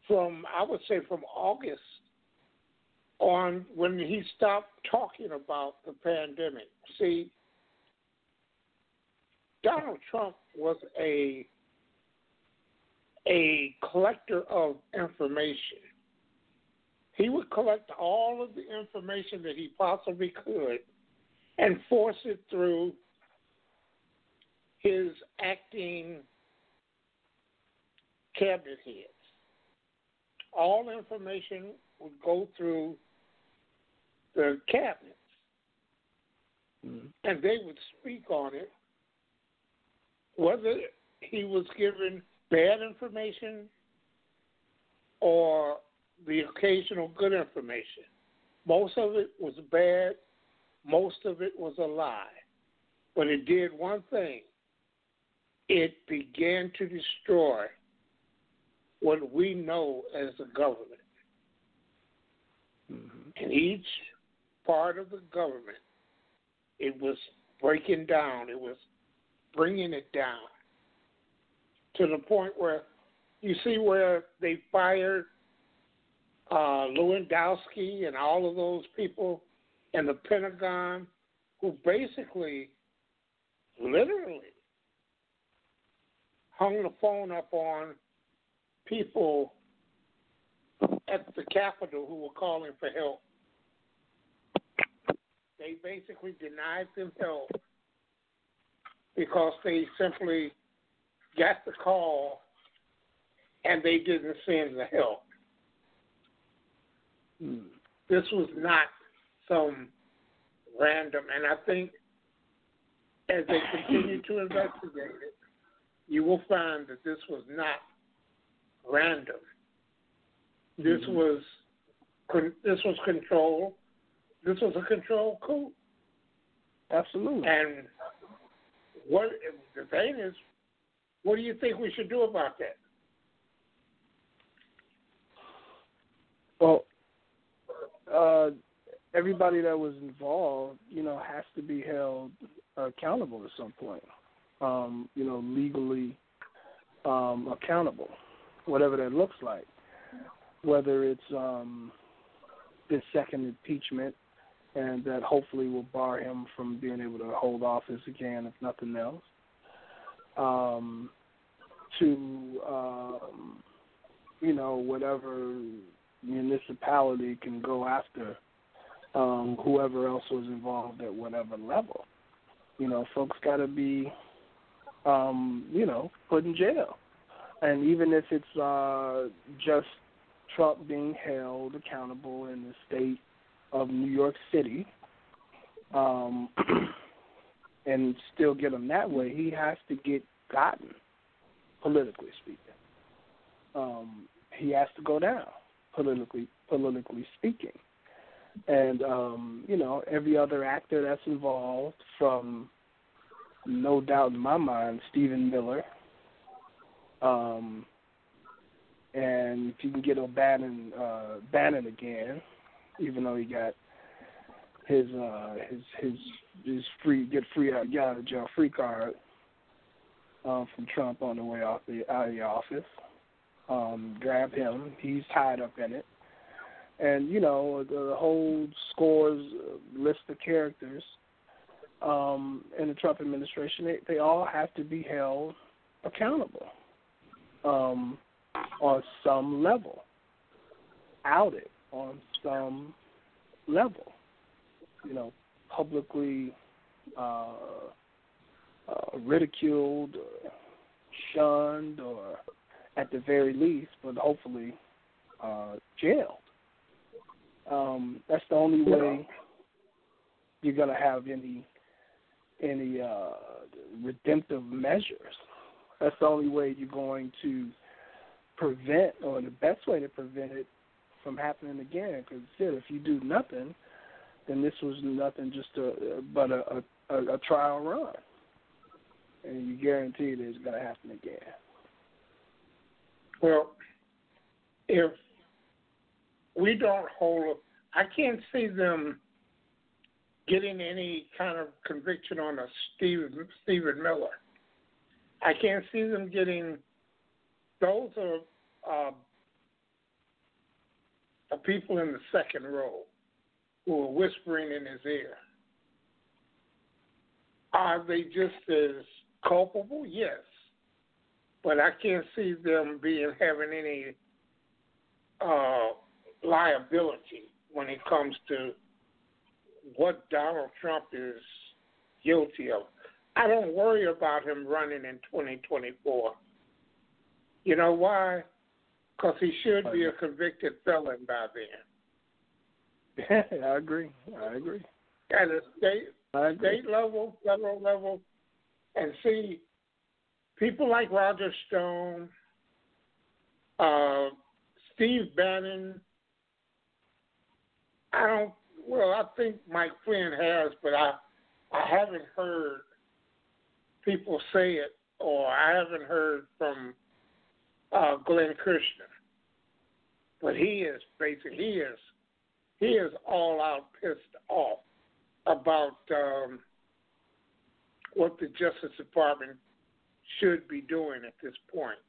from I would say from August on when he stopped talking about the pandemic. See, Donald Trump was a a collector of information. He would collect all of the information that he possibly could and force it through his acting cabinet heads. All information would go through the cabinets, mm-hmm. and they would speak on it, whether he was given bad information or the occasional good information. Most of it was bad, most of it was a lie. But it did one thing it began to destroy what we know as the government. Mm-hmm. And each part of the government, it was breaking down, it was bringing it down to the point where you see where they fired uh, Lewandowski and all of those people in the Pentagon who basically, literally, hung the phone up on people at the Capitol who were calling for help. They basically denied them help because they simply got the call and they didn't send the help. Hmm. This was not some random, and I think as they continue to investigate it, you will find that this was not random. This mm-hmm. was this was control. This was a control coup. Absolutely. And what the thing is, what do you think we should do about that? Well, uh, everybody that was involved, you know, has to be held accountable at some point. Um, you know, legally um, accountable, whatever that looks like. Whether it's um, this second impeachment, and that hopefully will bar him from being able to hold office again, if nothing else. Um, to um, you know whatever municipality can go after um, whoever else was involved at whatever level. You know, folks got to be, um, you know, put in jail. And even if it's uh, just Trump being held accountable in the state of New York City, um, *clears throat* and still get him that way, he has to get gotten, politically speaking. Um, he has to go down, politically politically speaking. And um, you know, every other actor that's involved, from no doubt in my mind, Stephen Miller. Um, and if you can get O'Bannon uh, Bannon again, even though he got his uh, his his his free get free out get out of jail free card um, from Trump on the way off the out of the office. Um, grab him; he's tied up in it. And you know the whole scores uh, list of characters um, in the Trump administration. They, they all have to be held accountable um, on some level, Out outed on some level. You know, publicly uh, uh, ridiculed, or shunned, or at the very least, but hopefully uh, jailed. Um, that's the only way you're going to have any any uh, redemptive measures. That's the only way you're going to prevent, or the best way to prevent it from happening again. Because if you do nothing, then this was nothing just a but a, a, a trial run, and you guarantee that it's going to happen again. Well, if we don't hold, I can't see them getting any kind of conviction on a Stephen Stephen Miller. I can't see them getting. Those are uh, the people in the second row who are whispering in his ear. Are they just as culpable? Yes, but I can't see them being having any uh, liability when it comes to what Donald Trump is guilty of. I don't worry about him running in 2024. You know why? Because he should be a convicted felon by then. Yeah, *laughs* I agree. I agree. At a state, state level, federal level, and see people like Roger Stone, uh, Steve Bannon. I don't well, I think Mike Flynn has, but I I haven't heard people say it, or I haven't heard from uh, Glenn Kirshner. But he is basically he is he is all out pissed off about um, what the Justice Department should be doing at this point,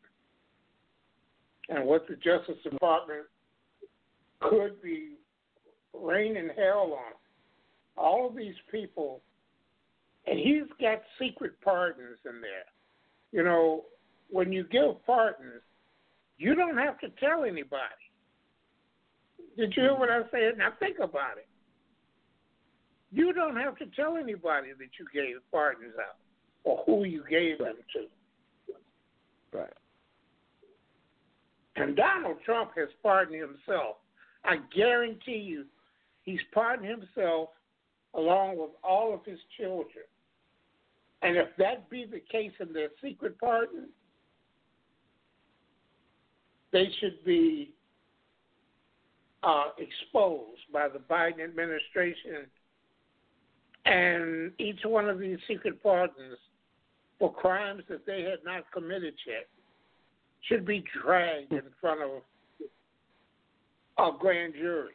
and what the Justice Department could be raining hell on. All of these people, and he's got secret pardons in there. You know, when you give pardons, you don't have to tell anybody. Did you hear what I said? Now think about it. You don't have to tell anybody that you gave pardons out or who you gave them to. Right. And Donald Trump has pardoned himself. I guarantee you He's pardoned himself along with all of his children. And if that be the case in their secret pardon, they should be uh, exposed by the Biden administration and each one of these secret pardons for crimes that they had not committed yet should be dragged in front of a grand jury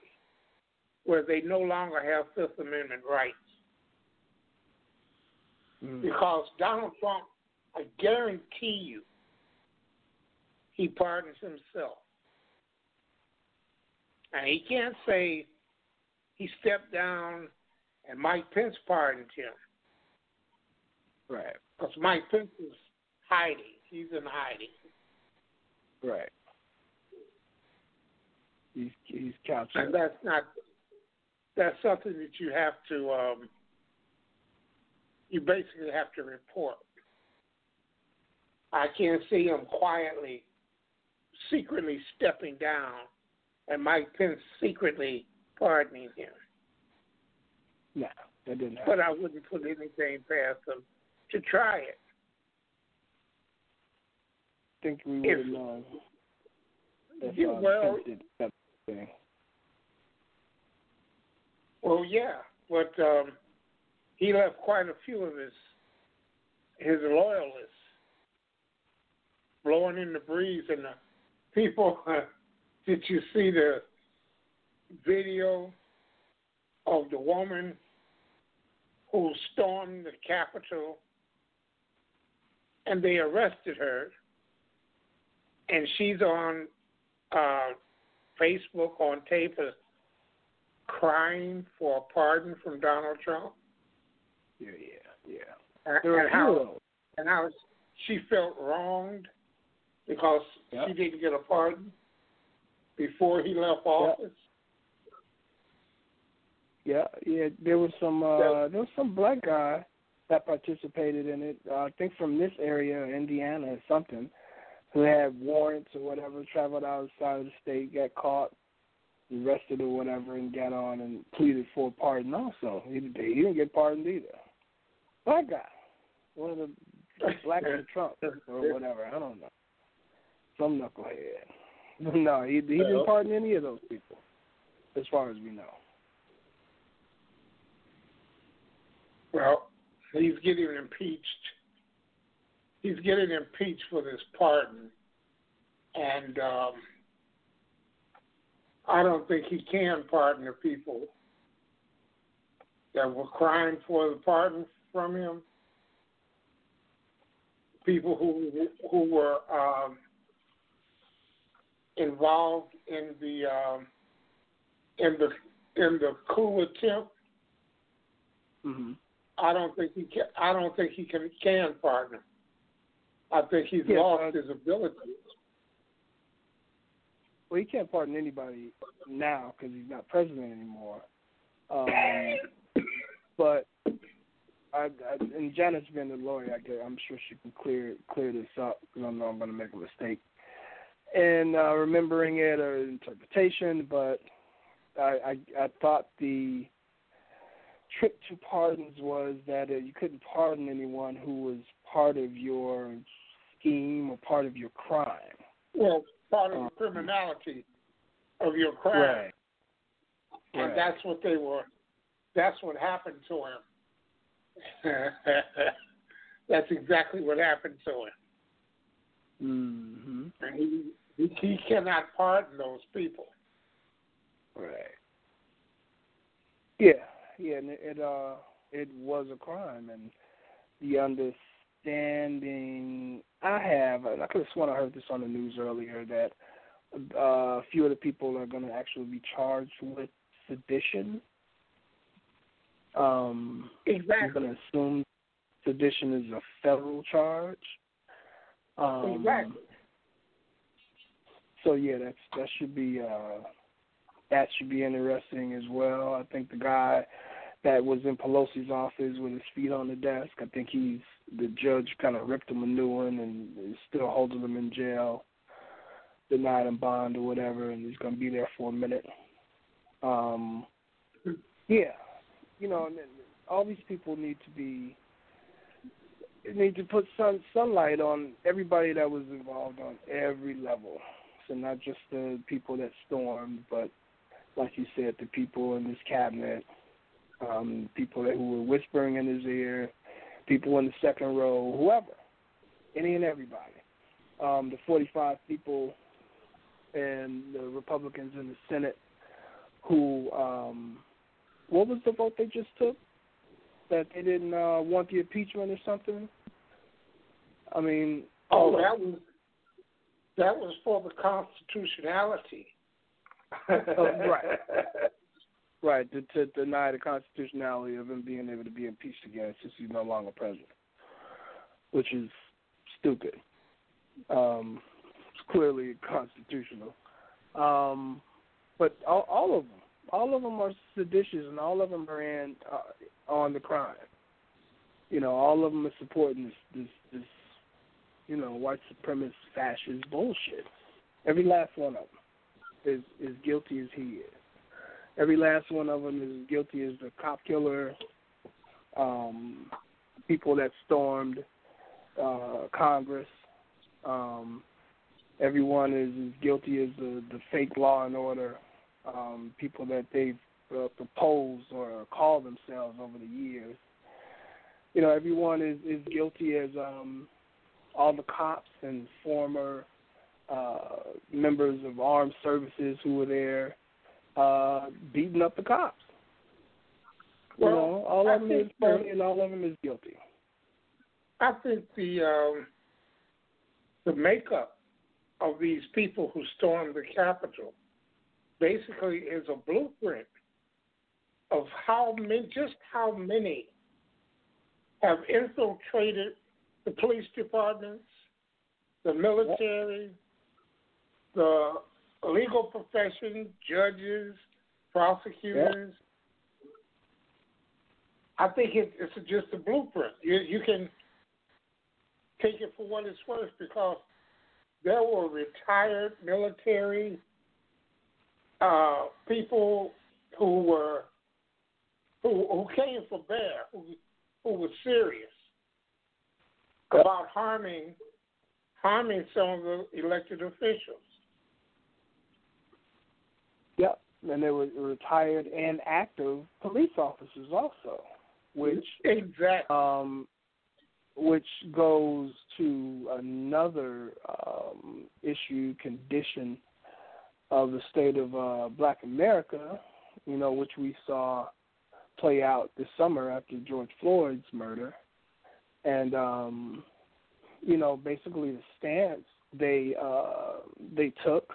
where they no longer have Fifth Amendment rights. Mm. Because Donald Trump, I guarantee you, he pardons himself. And he can't say he stepped down and Mike Pence pardoned him. Right. Because Mike Pence is hiding. He's in hiding. Right. He's he's couching. And that's not that's something that you have to um, you basically have to report. I can't see him quietly, secretly stepping down, and Mike Pence secretly pardoning him. No, that didn't happen. But I wouldn't put anything past them to try it. I think we would have known. Yeah, well, well, yeah, but um, he left quite a few of his his loyalists blowing in the breeze, and the people. *laughs* Did you see the video of the woman who stormed the Capitol and they arrested her, and she's on uh, Facebook on tape crying for a pardon from Donald Trump. Yeah, yeah, yeah. And, and how and how she felt wronged because yep. she didn't get a pardon before he left office. Yeah, yeah. There was some uh there was some black guy that participated in it. Uh, I think from this area, Indiana or something, who had warrants or whatever, traveled outside of the state, got caught, arrested or whatever, and got on and pleaded for a pardon. Also, he, he didn't get pardoned either. Black guy, one of the *laughs* black of Trump or whatever. I don't know. Some knucklehead. *laughs* no, he, he didn't pardon any of those people, as far as we know. Well, he's getting impeached. He's getting impeached for this pardon, and um, I don't think he can pardon the people that were crying for the pardon from him. People who who were um, involved in the um, in the in the coup attempt. Mm-hmm. I don't think he can. I don't think he can can partner. I think he's yeah, lost uh, his ability. Well, he can't pardon anybody now because he's not president anymore. Um, *coughs* but I, I, and Janet's been the lawyer. I get, I'm sure she can clear clear this up because I know I'm going to make a mistake in uh, remembering it or interpretation. But I, I, I thought the trick to pardons was that uh, you couldn't pardon anyone who was part of your scheme or part of your crime. Well, part of the um, criminality of your crime. Right. And right. that's what they were. That's what happened to him. *laughs* that's exactly what happened to him. Mm-hmm. And he, he he cannot pardon those people. Right. Yeah, yeah, and it, it uh it was a crime, and the understanding I have, and I could have sworn I heard this on the news earlier that uh, a few of the people are going to actually be charged with sedition. Um, exactly. I'm going to assume sedition is a federal charge. Um, exactly. So yeah, that's that should be uh, that should be interesting as well. I think the guy that was in Pelosi's office with his feet on the desk, I think he's the judge kind of ripped him a new one and is still holding him in jail, denied him bond or whatever, and he's to be there for a minute. Um, yeah, you know, all these people need to be need to put sun sunlight on everybody that was involved on every level. So not just the people that stormed, but like you said, the people in his cabinet, um, people that, who were whispering in his ear, people in the second row, whoever, any and everybody. Um, the 45 people and the Republicans in the Senate who, um, what was the vote they just took? That they didn't uh, want the impeachment or something? I mean, oh, that was that was for the constitutionality. oh, right. *laughs* Right, to, to deny the constitutionality of him being able to be impeached again since he's no longer president, which is stupid. Um, it's clearly constitutional. Um, but all, all of them, all of them are seditious, and all of them are in uh, on the crime. You know, all of them are supporting this, this, this, you know, white supremacist fascist bullshit. Every last one of them is is guilty as he is every last one of them is guilty as the cop killer, um, people that stormed uh, Congress. Um, everyone is as guilty as the, the fake law and order um, people that they've uh, proposed or called themselves over the years. You know, everyone is, is guilty as um, all the cops and former uh, members of armed services who were there uh, beating up the cops. Well, you know, all I of them is phony and all of them is guilty. I think the um, the makeup of these people who stormed the Capitol basically is a blueprint of how many, just how many have infiltrated the police departments, the military, the legal profession, judges, prosecutors. I think it, it's just a blueprint. You, you can take it for what it's worth because there were retired military uh, people who were who who came for bear, who who were serious about harming harming some of the elected officials. Yep, and they were retired and active police officers also, which exactly um, which goes to another um, issue condition of the state of uh, Black America, you know, which we saw play out this summer after George Floyd's murder, and um, you know, basically the stance they uh, they took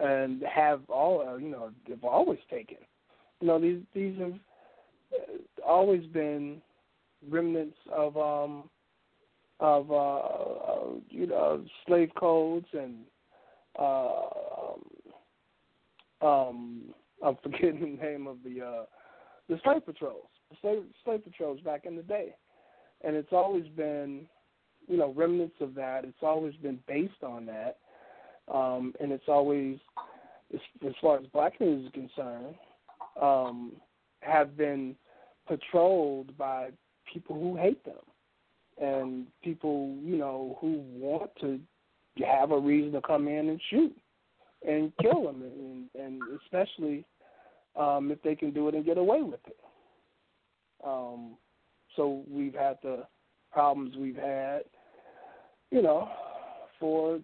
and have all uh, you know they've always taken. You know, these these have uh, always been remnants of um of uh, uh you know slave codes and uh um, um I'm *laughs* forgetting the name of the uh the slave patrols the slave slave patrols back in the day and it's always been you know remnants of that it's always been based on that um and it's always as, as far as black news is concerned um have been patrolled by people who hate them and people, you know, who want to have a reason to come in and shoot and kill them, and, and especially um, if they can do it and get away with it. Um, so we've had the problems we've had, you know, for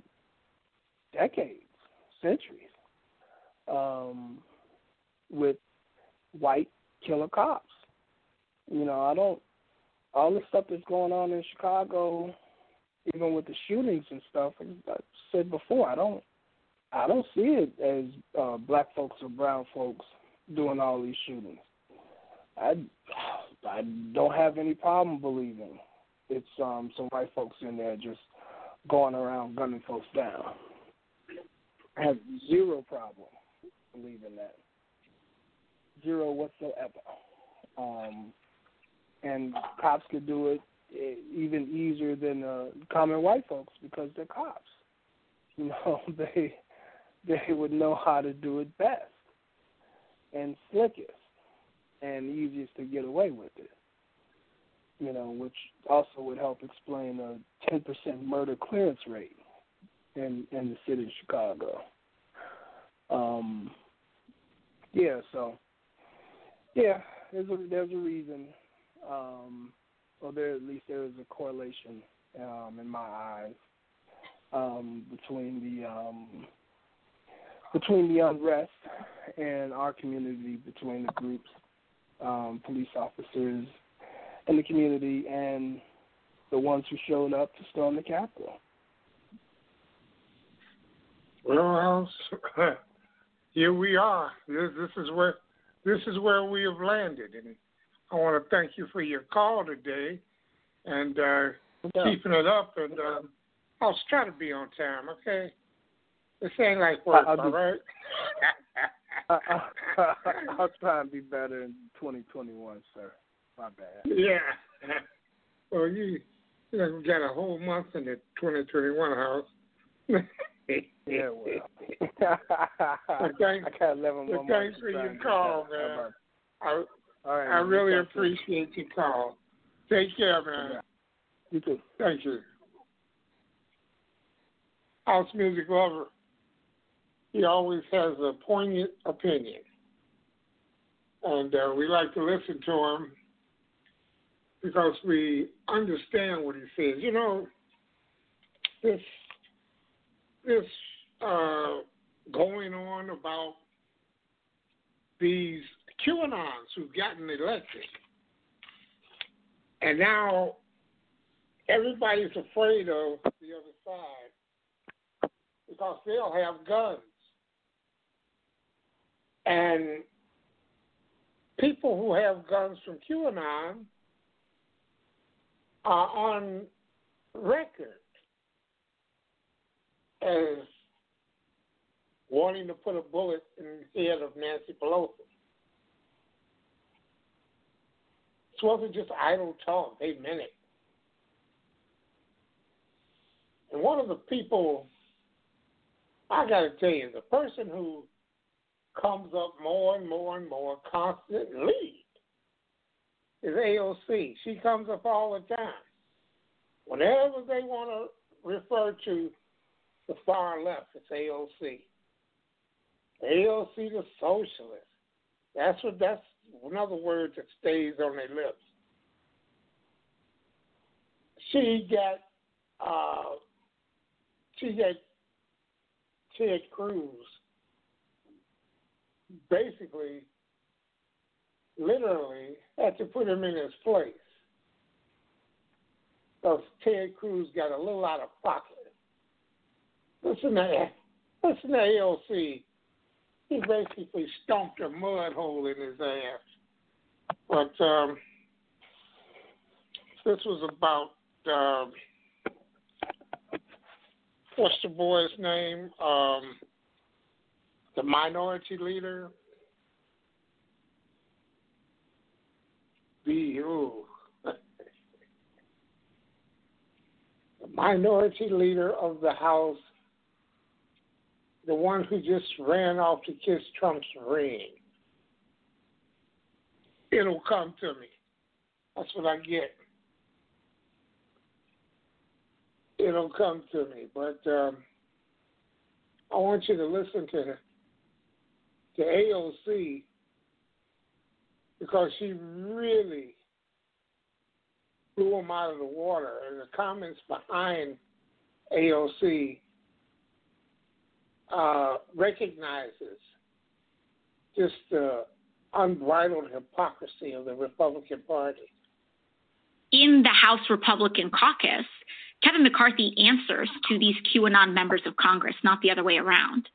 decades, centuries, um, with white killer cops. You know, I don't all the stuff that's going on in Chicago, even with the shootings and stuff. I said before, I don't, I don't see it as uh, black folks or brown folks doing all these shootings. I, I don't have any problem believing it's um, some white folks in there just going around gunning folks down. I have zero problem believing that. Zero whatsoever. Um, and cops could do it eh, even easier than uh, common white folks because they're cops. *laughs* You know, they they would know how to do it best and slickest and easiest to get away with it. You know, which also would help explain a ten percent murder clearance rate in in the city of Chicago. Um, yeah, so yeah, there's a there's a reason um, or there at least there is a correlation um, in my eyes um, between the um, between the unrest and our community, between the groups, um, police officers in the community, and the ones who showed up to storm the Capitol. Well, *laughs* here we are. This, this is where this is where we have landed, and I want to thank you for your call today and uh, yeah. keeping it up. And uh, I'll try to be on time, okay? This ain't like work, I'll all be, right? *laughs* *laughs* I, will try and be better in 2021, sir. My bad. Yeah. *laughs* Well, you, you know, got a whole month in the 2021 house. *laughs* yeah, well. thanks, I got 11 more thanks for your call, man. I, right, I really appreciate your call. Take care, man. Yeah. You too. Thank you. House music lover. He always has a poignant opinion. And uh, we like to listen to him because we understand what he says. You know, this this uh, going on about these QAnons who've gotten elected, and now everybody's afraid of the other side because they'll have guns. And people who have guns from QAnon are on record as wanting to put a bullet in the head of Nancy Pelosi. This wasn't just idle talk, they meant it. And one of the people, I got to tell you, the person who comes up more and more and more constantly is AOC. She comes up all the time. Whenever they want to refer to the far left, it's AOC. AOC the socialist. That's what that's another word that stays on their lips. She got uh, she got Ted Cruz basically literally had to put him in his place. Because Ted Cruz got a little out of pocket. Listen to listen to AOC. He basically stomped a mud hole in his ass. But um, this was about um, what's the boy's name? Um, the minority leader. The *laughs* the minority leader of the House, the one who just ran off to kiss Trump's ring. It'll come to me. That's what I get. It'll come to me. But um, I want you to listen to to AOC because she really blew him out of the water. And the comments behind AOC uh, recognizes just the unbridled hypocrisy of the Republican Party. In the House Republican caucus, Kevin McCarthy answers to these QAnon members of Congress, not the other way around.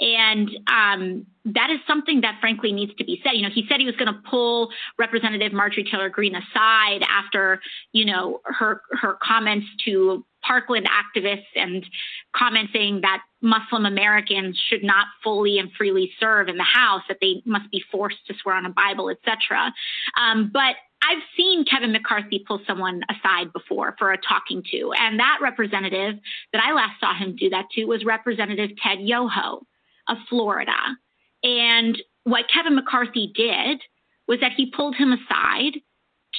And um, that is something that frankly needs to be said. You know, he said he was going to pull Representative Marjorie Taylor Greene aside after, you know, her her comments to Parkland activists and commenting that Muslim Americans should not fully and freely serve in the House, that they must be forced to swear on a Bible, etc. Um, but I've seen Kevin McCarthy pull someone aside before for a talking to, and that representative that I last saw him do that to was Representative Ted Yoho of Florida. And what Kevin McCarthy did was that he pulled him aside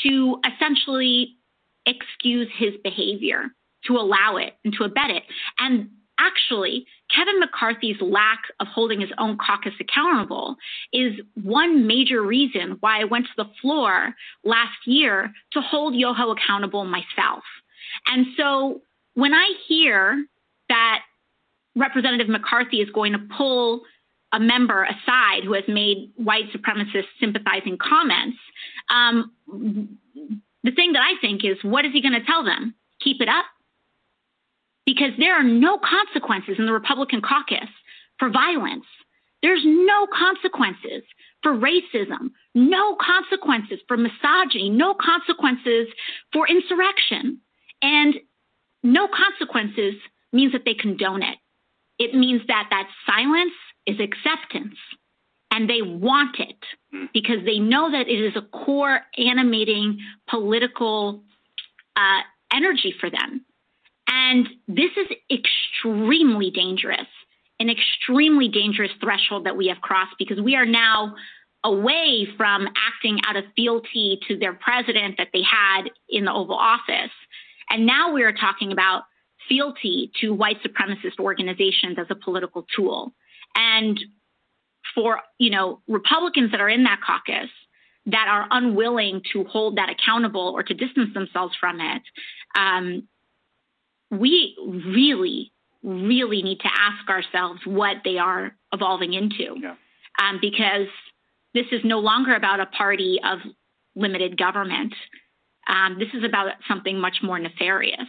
to essentially excuse his behavior, to allow it and to abet it. And actually, Kevin McCarthy's lack of holding his own caucus accountable is one major reason why I went to the floor last year to hold Yoho accountable myself. And so when I hear that Representative McCarthy is going to pull a member aside who has made white supremacist sympathizing comments, um, the thing that I think is, what is he going to tell them? Keep it up? Because there are no consequences in the Republican caucus for violence. There's no consequences for racism, no consequences for misogyny, no consequences for insurrection. And no consequences means that they condone it it means that that silence is acceptance and they want it hmm. because they know that it is a core animating political uh, energy for them. And this is extremely dangerous, an extremely dangerous threshold that we have crossed because we are now away from acting out of fealty to their president that they had in the Oval Office. And now we are talking about fealty to white supremacist organizations as a political tool. And for you know Republicans that are in that caucus that are unwilling to hold that accountable or to distance themselves from it, um, we really, really need to ask ourselves what they are evolving into. Yeah. Um, because this is no longer about a party of limited government. Um, this is about something much more nefarious.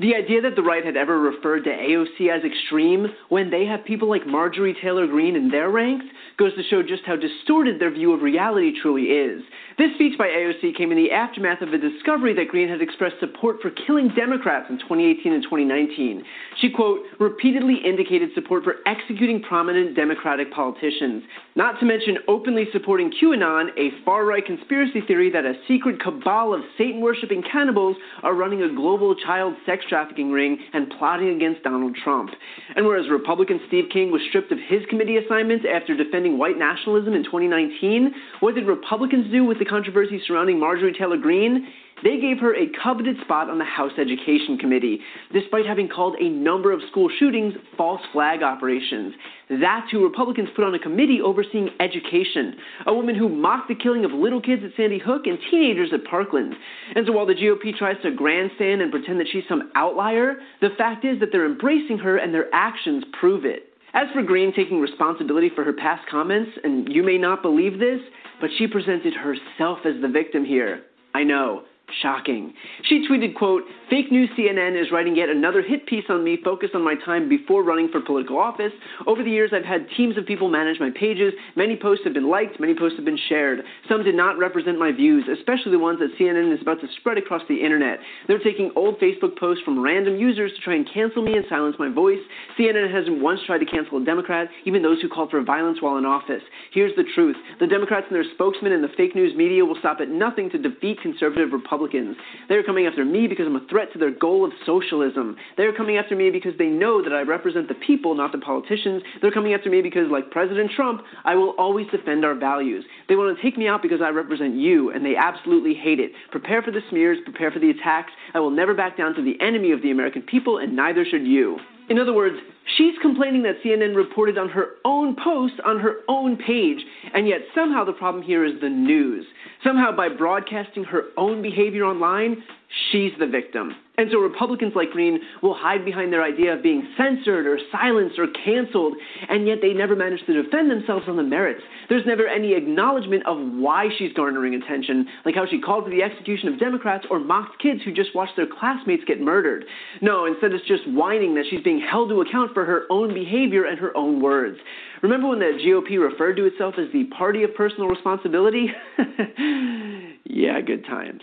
The idea that the right had ever referred to AOC as extreme when they have people like Marjorie Taylor Greene in their ranks goes to show just how distorted their view of reality truly is. This speech by AOC came in the aftermath of a discovery that Greene had expressed support for killing Democrats in 2018 and 2019. She, quote, repeatedly indicated support for executing prominent Democratic politicians, not to mention openly supporting QAnon, a far right conspiracy theory that a secret cabal of Satan worshipping cannibals are running a global child sex trafficking ring and plotting against Donald Trump. And whereas Republican Steve King was stripped of his committee assignments after defending white nationalism in 2019, what did Republicans do with the controversy surrounding Marjorie Taylor Greene? They gave her a coveted spot on the House Education Committee, despite having called a number of school shootings false flag operations. That's who Republicans put on a committee overseeing education, a woman who mocked the killing of little kids at Sandy Hook and teenagers at Parkland. And so while the GOP tries to grandstand and pretend that she's some outlier, the fact is that they're embracing her and their actions prove it. As for Greene taking responsibility for her past comments, and you may not believe this, but she presented herself as the victim here. I know. Shocking. She tweeted, quote, Fake news CNN is writing yet another hit piece on me focused on my time before running for political office. Over the years, I've had teams of people manage my pages. Many posts have been liked, many posts have been shared. Some did not represent my views, especially the ones that CNN is about to spread across the internet. They're taking old Facebook posts from random users to try and cancel me and silence my voice. CNN hasn't once tried to cancel a Democrat, even those who called for violence while in office. Here's the truth the Democrats and their spokesmen in the fake news media will stop at nothing to defeat conservative Republicans. Republicans. They're coming after me because I'm a threat to their goal of socialism. They're coming after me because they know that I represent the people, not the politicians. They're coming after me because, like President Trump, I will always defend our values. They want to take me out because I represent you, and they absolutely hate it. Prepare for the smears, prepare for the attacks. I will never back down to the enemy of the American people, and neither should you. In other words, she's complaining that CNN reported on her own post on her own page, and yet somehow the problem here is the news. Somehow, by broadcasting her own behavior online, she's the victim. And so Republicans like Greene will hide behind their idea of being censored or silenced or canceled, and yet they never manage to defend themselves on the merits. There's never any acknowledgement of why she's garnering attention, like how she called for the execution of Democrats or mocked kids who just watched their classmates get murdered. No, instead it's just whining that she's being held to account for her own behavior and her own words. Remember when the GOP referred to itself as the party of personal responsibility? *laughs* yeah, good times.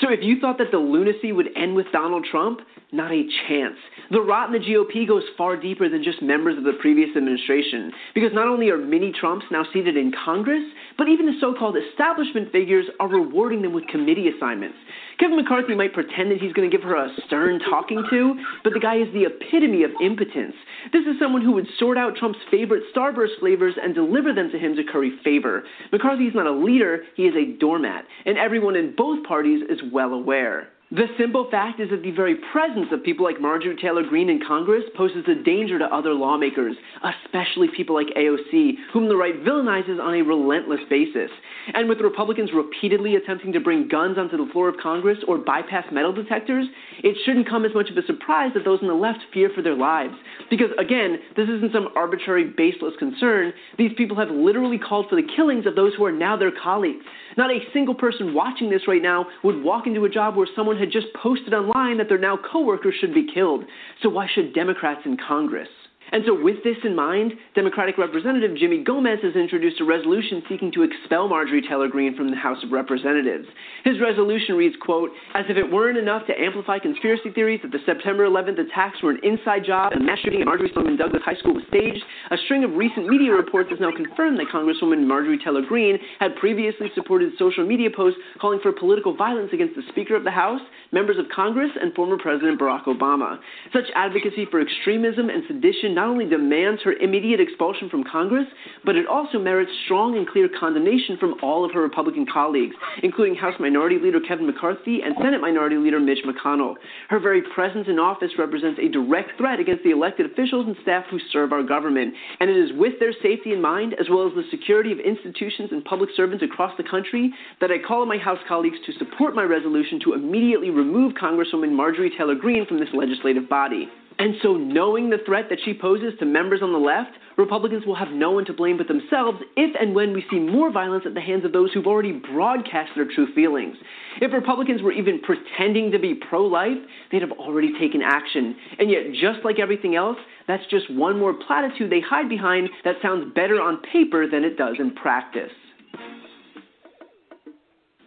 So if you thought that the lunacy would end with Donald Trump, not a chance. The rot in the GOP goes far deeper than just members of the previous administration, because not only are mini Trumps now seated in Congress, but even the so called establishment figures are rewarding them with committee assignments. Kevin McCarthy might pretend that he's going to give her a stern talking to, but the guy is the epitome of impotence. This is someone who would sort out Trump's favorite Starburst flavors and deliver them to him to curry favor. McCarthy is not a leader, he is a doormat, and everyone in both parties is well aware. The simple fact is that the very presence of people like Marjorie Taylor Greene in Congress poses a danger to other lawmakers, especially people like AOC, whom the right villainizes on a relentless basis. And with Republicans repeatedly attempting to bring guns onto the floor of Congress or bypass metal detectors, it shouldn't come as much of a surprise that those on the left fear for their lives. Because, again, this isn't some arbitrary, baseless concern. These people have literally called for the killings of those who are now their colleagues. Not a single person watching this right now would walk into a job where someone had just posted online that their now coworkers should be killed. So why should Democrats in Congress? And so, with this in mind, Democratic Representative Jimmy Gomez has introduced a resolution seeking to expel Marjorie Taylor Greene from the House of Representatives. His resolution reads, quote, as if it weren't enough to amplify conspiracy theories that the September 11th attacks were an inside job and mass shooting at Marjory Stoneman Douglas High School was staged, a string of recent media reports has now confirmed that Congresswoman Marjorie Taylor Greene had previously supported social media posts calling for political violence against the Speaker of the House, members of Congress, and former President Barack Obama. Such advocacy for extremism and sedition not only demands her immediate expulsion from Congress, but it also merits strong and clear condemnation from all of her Republican colleagues, including House Minority Leader Kevin McCarthy and Senate Minority Leader Mitch McConnell. Her very presence in office represents a direct threat against the elected officials and staff who serve our government, and it is with their safety in mind, as well as the security of institutions and public servants across the country, that I call on my House colleagues to support my resolution to immediately remove Congresswoman Marjorie Taylor Greene from this legislative body. And so, knowing the threat that she poses to members on the left, Republicans will have no one to blame but themselves if and when we see more violence at the hands of those who've already broadcast their true feelings. If Republicans were even pretending to be pro life, they'd have already taken action. And yet, just like everything else, that's just one more platitude they hide behind that sounds better on paper than it does in practice.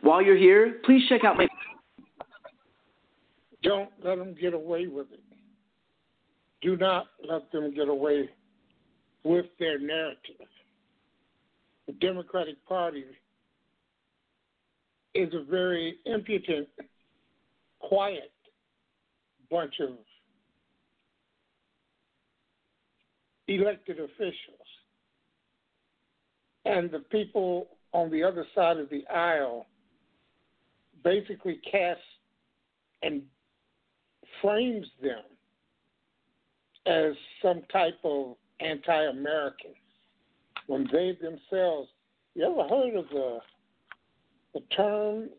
While you're here, please check out my. Don't let them get away with it. Do not let them get away with their narrative. The Democratic Party is a very impudent, quiet bunch of elected officials. And the people on the other side of the aisle basically cast and frames them as some type of anti American when they themselves you ever heard of the the term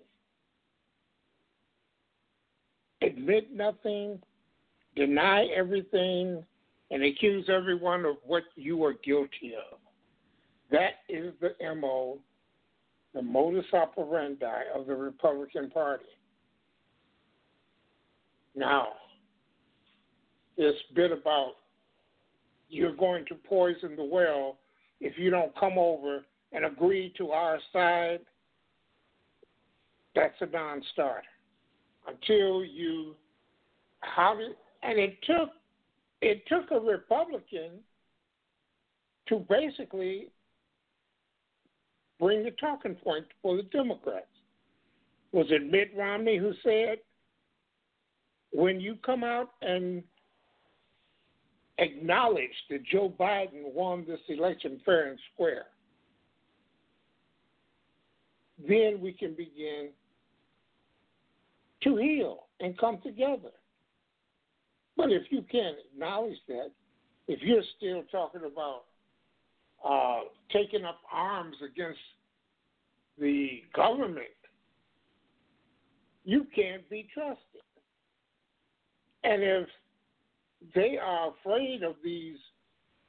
admit nothing, deny everything, and accuse everyone of what you are guilty of. That is the MO, the modus operandi of the Republican Party. Now, this bit about you're going to poison the well if you don't come over and agree to our side, that's a non starter. Until you how did and it took it took a Republican to basically bring the talking point for the Democrats. Was it Mitt Romney who said, when you come out and acknowledge that Joe Biden won this election fair and square, then we can begin to heal and come together. But if you can't acknowledge that, if you're still talking about uh, taking up arms against the government, you can't be trusted. And if they are afraid of these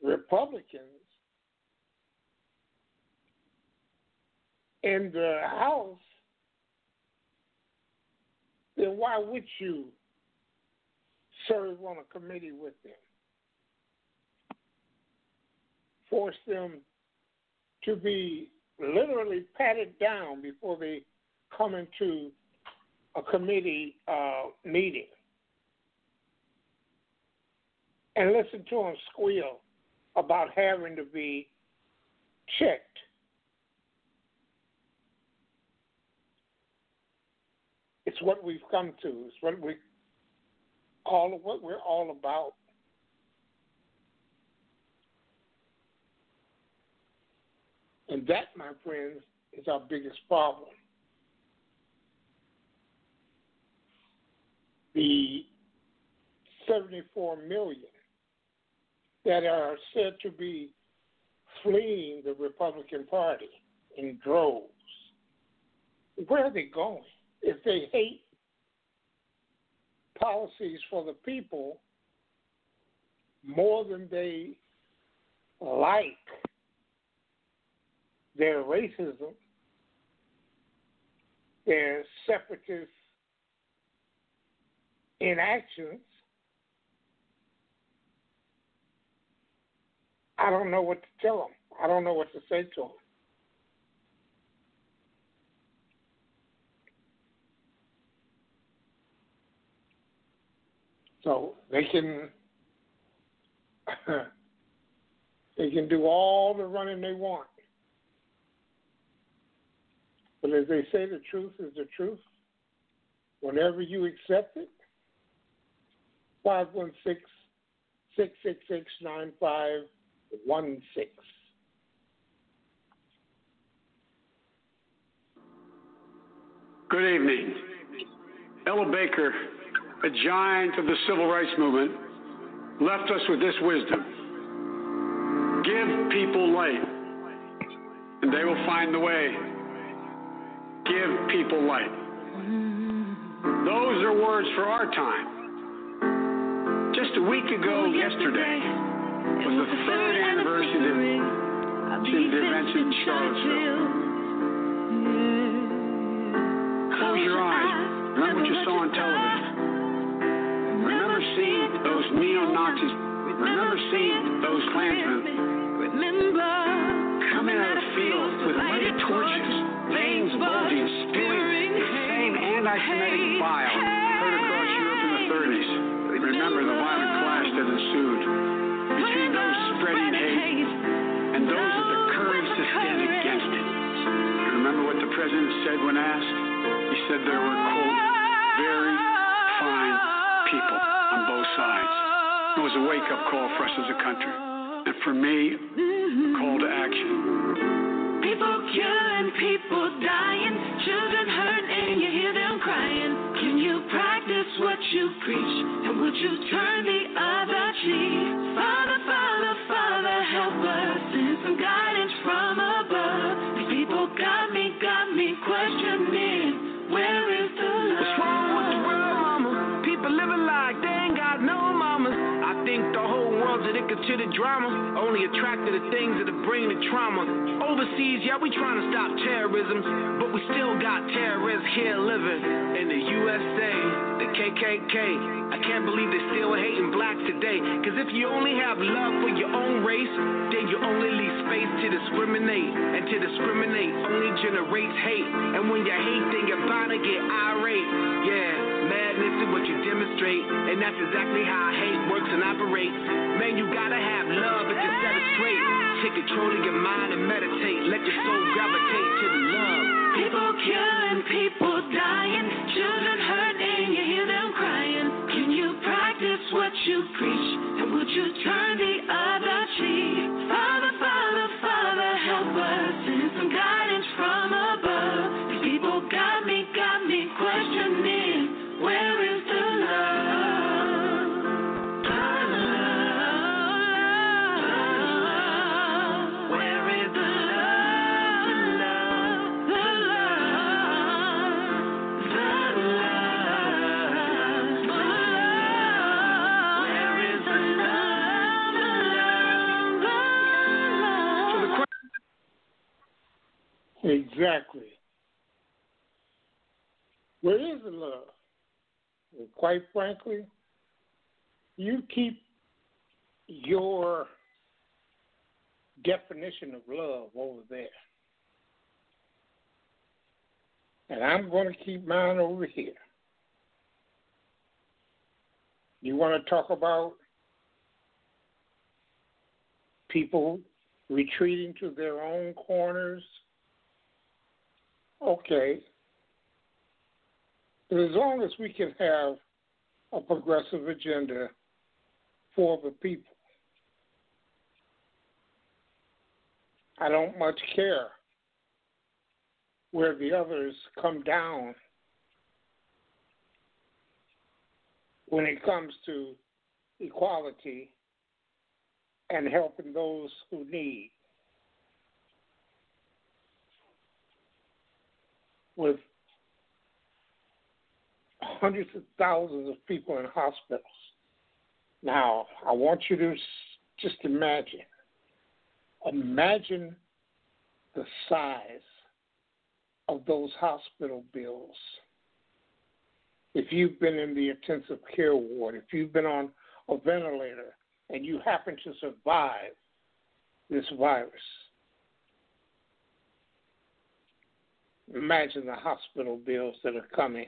Republicans in the House, then why would you serve on a committee with them? Force them to be literally patted down before they come into a committee uh, meeting and listen to them squeal about having to be checked. It's what we've come to. It's what we all what we're all about. And that, my friends, is our biggest problem. The 74 million that are said to be fleeing the Republican Party in droves. Where are they going? If they hate policies for the people more than they like their racism, their separatist inactions, I don't know what to tell them. I don't know what to say to them. So they can *laughs* they can do all the running they want. But as they say, the truth is the truth. Whenever you accept it, 516 666 9516. Good evening. Ella Baker, a giant of the civil rights movement, left us with this wisdom Give people light, and they will find the way. Give people light. Those are words for our time. Just a week ago, yesterday, was the third anniversary of the events in Charlottesville. Close your eyes. Remember what you saw on television. Remember seeing those neo Nazis. Remember seeing those Klansmen coming out of the field with lighted torches, veins bulging, spewing the same anti-Semitic president said when asked? He said there were, quote, very fine people on both sides. It was a wake up call for us as a country. And for me, a call to action. People killing, people dying, children hurt, and you hear them crying. Can you practice what you preach? And would you turn the to the drama. Only attracted to things that bring the trauma. Overseas, yeah, we trying to stop terrorism. But we still got terrorists here living in the USA, the KKK. I can't believe they're still hating blacks today. Cause if you only have love for your own race, then you only leave space to discriminate. And to discriminate only generates hate. And when you hate, then you're bound to get irate. Yeah, madness is what you demonstrate. And that's exactly how hate works and operates. Man, you gotta have love if you set it straight. Take control of your mind and meditate. Let your soul gravitate to the love. People killing, people dying, children hurt, and you hear them crying. Can you practice what you preach? And would you turn the other Exactly. Where is the love? Quite frankly, you keep your definition of love over there. And I'm going to keep mine over here. You want to talk about people retreating to their own corners? Okay. But as long as we can have a progressive agenda for the people, I don't much care where the others come down when it comes to equality and helping those who need. With hundreds of thousands of people in hospitals. Now, I want you to just imagine. Imagine the size of those hospital bills. If you've been in the intensive care ward, if you've been on a ventilator and you happen to survive this virus. Imagine the hospital bills that are coming.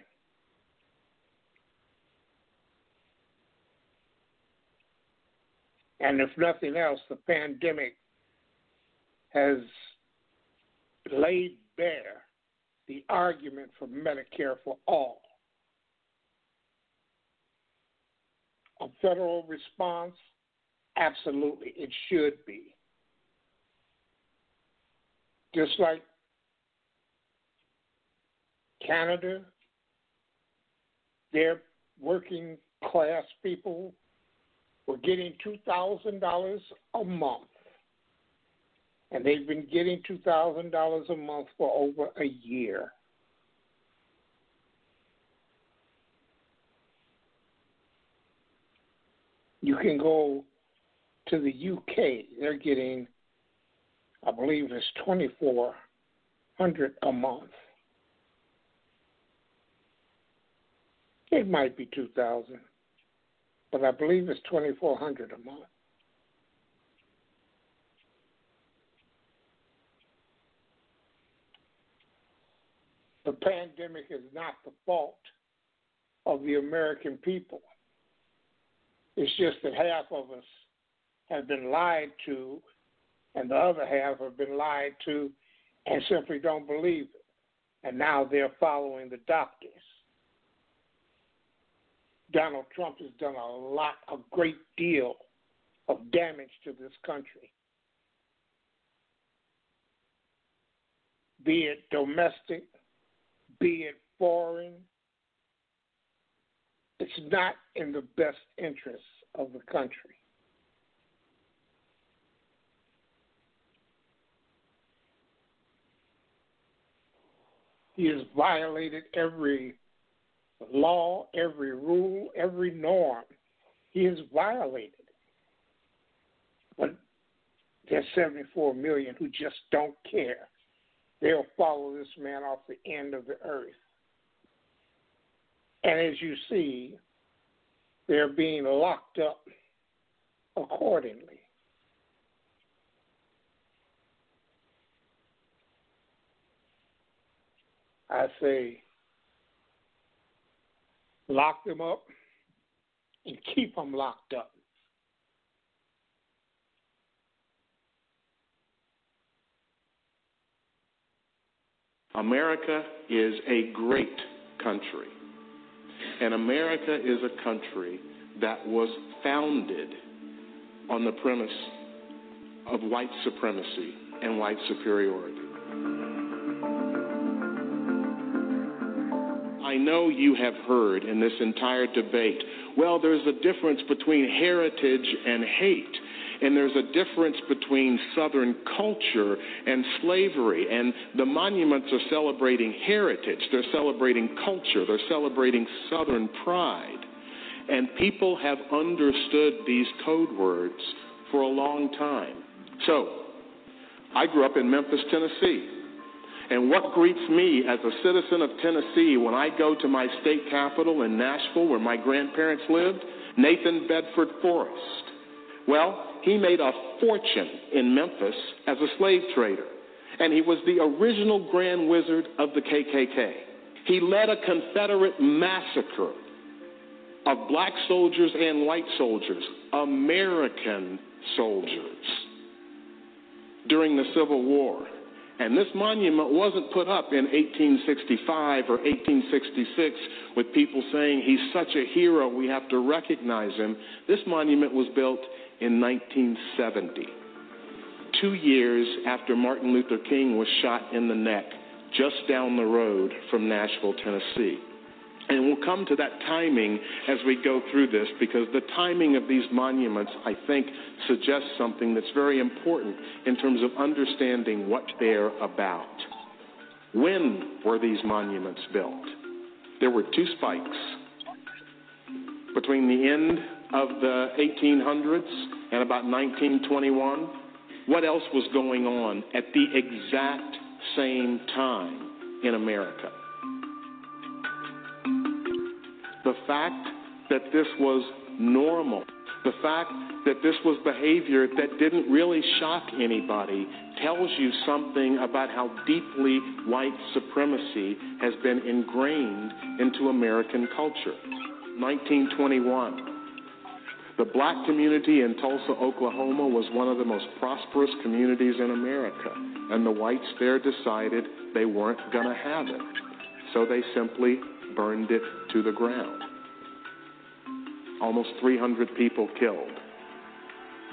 And if nothing else, the pandemic has laid bare the argument for Medicare for all. A federal response? Absolutely, it should be. Just like Canada, their working class people were getting $2,000 a month. And they've been getting $2,000 a month for over a year. You can go to the UK, they're getting, I believe it's 2400 a month. It might be 2000 but I believe it's 2400 a month. The pandemic is not the fault of the American people. It's just that half of us have been lied to, and the other half have been lied to and simply don't believe it. And now they're following the doctors. Donald Trump has done a lot, a great deal of damage to this country. Be it domestic, be it foreign, it's not in the best interests of the country. He has violated every law, every rule, every norm. He has violated. But there's 74 million who just don't care. They'll follow this man off the end of the earth. And as you see, they're being locked up accordingly. I say, lock them up and keep them locked up. America is a great country. And America is a country that was founded on the premise of white supremacy and white superiority. I know you have heard in this entire debate, well, there's a difference between heritage and hate. And there's a difference between Southern culture and slavery. And the monuments are celebrating heritage, they're celebrating culture, they're celebrating Southern pride. And people have understood these code words for a long time. So, I grew up in Memphis, Tennessee. And what greets me as a citizen of Tennessee when I go to my state capital in Nashville, where my grandparents lived? Nathan Bedford Forrest. Well, he made a fortune in Memphis as a slave trader, and he was the original grand wizard of the KKK. He led a Confederate massacre of black soldiers and white soldiers, American soldiers, during the Civil War. And this monument wasn't put up in 1865 or 1866 with people saying he's such a hero, we have to recognize him. This monument was built in 1970, two years after Martin Luther King was shot in the neck just down the road from Nashville, Tennessee. And we'll come to that timing as we go through this because the timing of these monuments, I think, suggests something that's very important in terms of understanding what they're about. When were these monuments built? There were two spikes. Between the end of the 1800s and about 1921, what else was going on at the exact same time in America? The fact that this was normal The fact that this was behavior that didn't really shock anybody tells you something about how deeply white supremacy has been ingrained into American culture. 1921. The black community in Tulsa, Oklahoma was one of the most prosperous communities in America, and the whites there decided they weren't going to have it. So they simply burned it to the ground. Almost 300 people killed.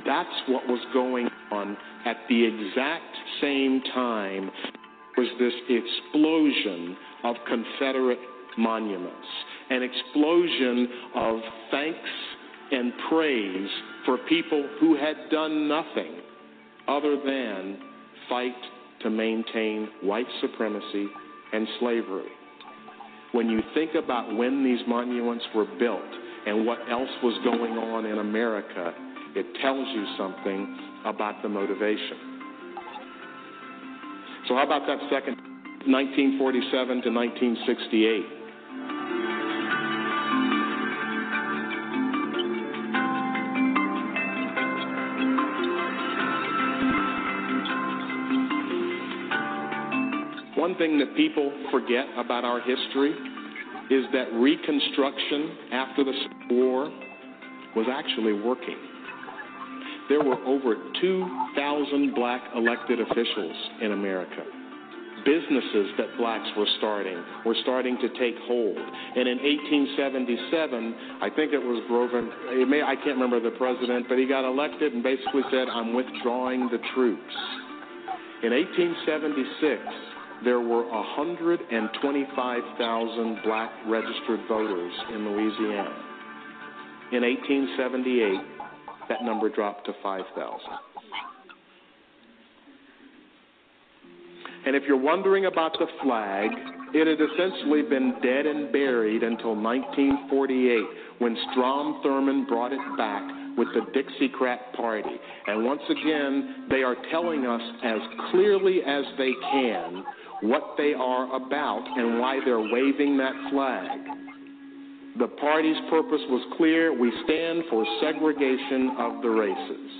That's what was going on at the exact same time was this explosion of Confederate monuments, an explosion of thanks and praise for people who had done nothing other than fight to maintain white supremacy and slavery. When you think about when these monuments were built and what else was going on in America, it tells you something about the motivation. So, how about that second, 1947 to 1968? One thing that people forget about our history is that Reconstruction after the Civil War was actually working. There were over 2,000 black elected officials in America. Businesses that blacks were starting were starting to take hold. And in 1877, I think it was Grover, it may, I can't remember the president, but he got elected and basically said, I'm withdrawing the troops. In 1876, there were 125,000 black registered voters in Louisiana. In 1878, that number dropped to 5,000. And if you're wondering about the flag, it had essentially been dead and buried until 1948 when Strom Thurmond brought it back with the Dixiecrat Party. And once again, they are telling us as clearly as they can what they are about and why they're waving that flag. The party's purpose was clear we stand for segregation of the races.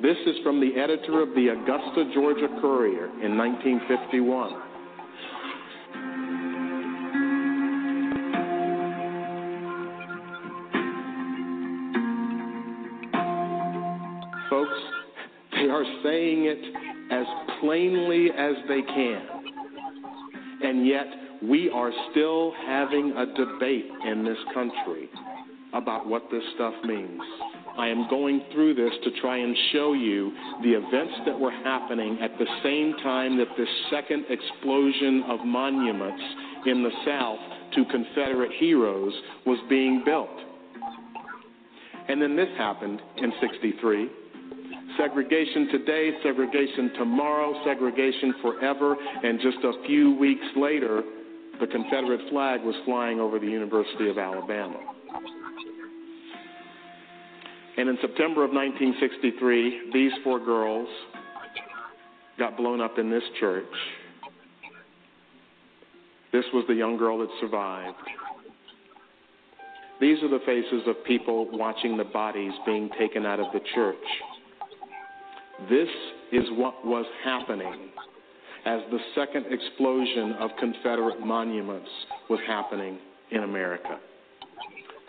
This is from the editor of the Augusta, Georgia Courier in 1951. Are saying it as plainly as they can. And yet, we are still having a debate in this country about what this stuff means. I am going through this to try and show you the events that were happening at the same time that this second explosion of monuments in the South to Confederate heroes was being built. And then this happened in 63. Segregation today, segregation tomorrow, segregation forever, and just a few weeks later, the Confederate flag was flying over the University of Alabama. And in September of 1963, these four girls got blown up in this church. This was the young girl that survived. These are the faces of people watching the bodies being taken out of the church. This is what was happening as the second explosion of Confederate monuments was happening in America.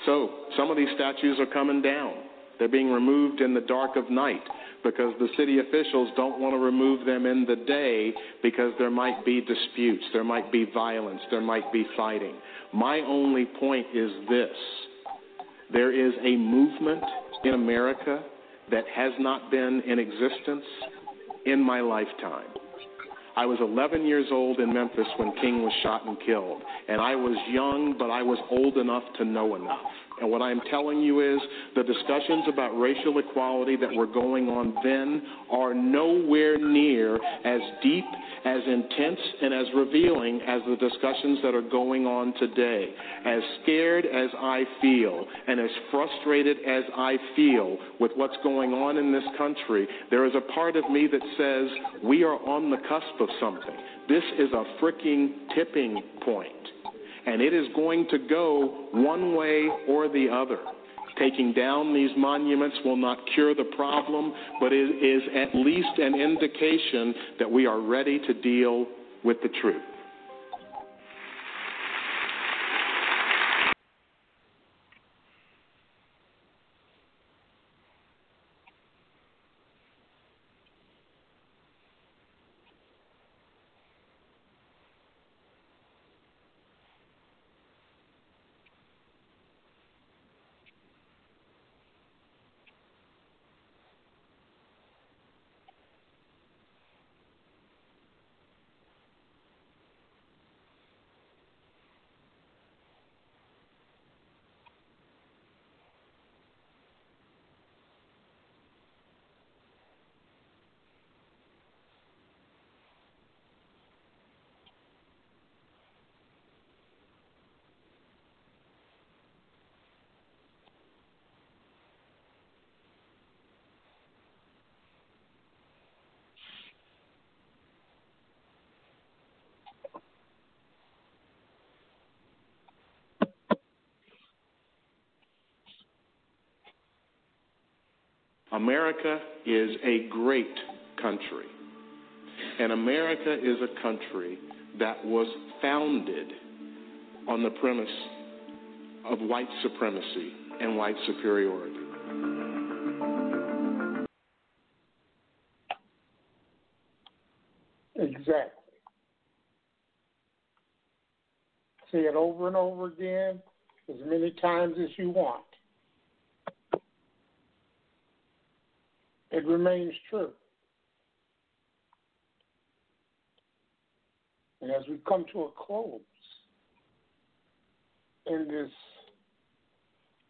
So, some of these statues are coming down. They're being removed in the dark of night because the city officials don't want to remove them in the day because there might be disputes, there might be violence, there might be fighting. My only point is this there is a movement in America that has not been in existence in my lifetime. I was 11 years old in Memphis when King was shot and killed. And I was young, but I was old enough to know enough. And what I'm telling you is the discussions about racial equality that were going on then are nowhere near as deep, as intense, and as revealing as the discussions that are going on today. As scared as I feel and as frustrated as I feel with what's going on in this country, there is a part of me that says we are on the cusp of something. This is a freaking tipping point. And it is going to go one way or the other. Taking down these monuments will not cure the problem, but it is at least an indication that we are ready to deal with the truth. America is a great country. And America is a country that was founded on the premise of white supremacy and white superiority. Exactly. Say it over and over again as many times as you want. It remains true. And as we come to a close in this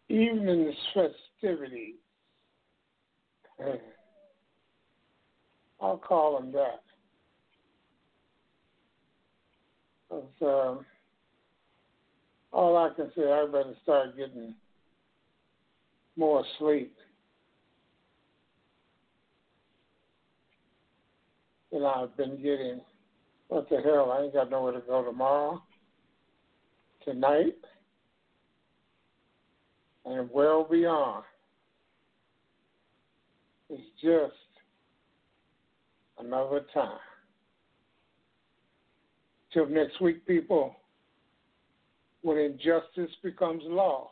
evening's festivity, I'll call them that. Because um, all I can say, I better start getting more sleep. Than I've been getting. What the hell? I ain't got nowhere to go tomorrow, tonight, and well beyond. It's just another time. Till next week, people, when injustice becomes law,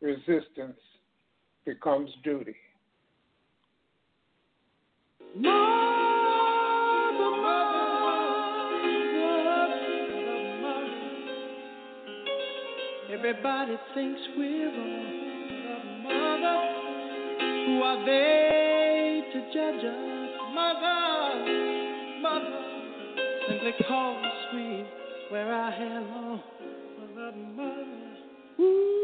resistance becomes duty. Everybody thinks we're wrong. Mother, who are they to judge us? Mother, mother, simply cause we wear our hair long. Mother, mother, ooh.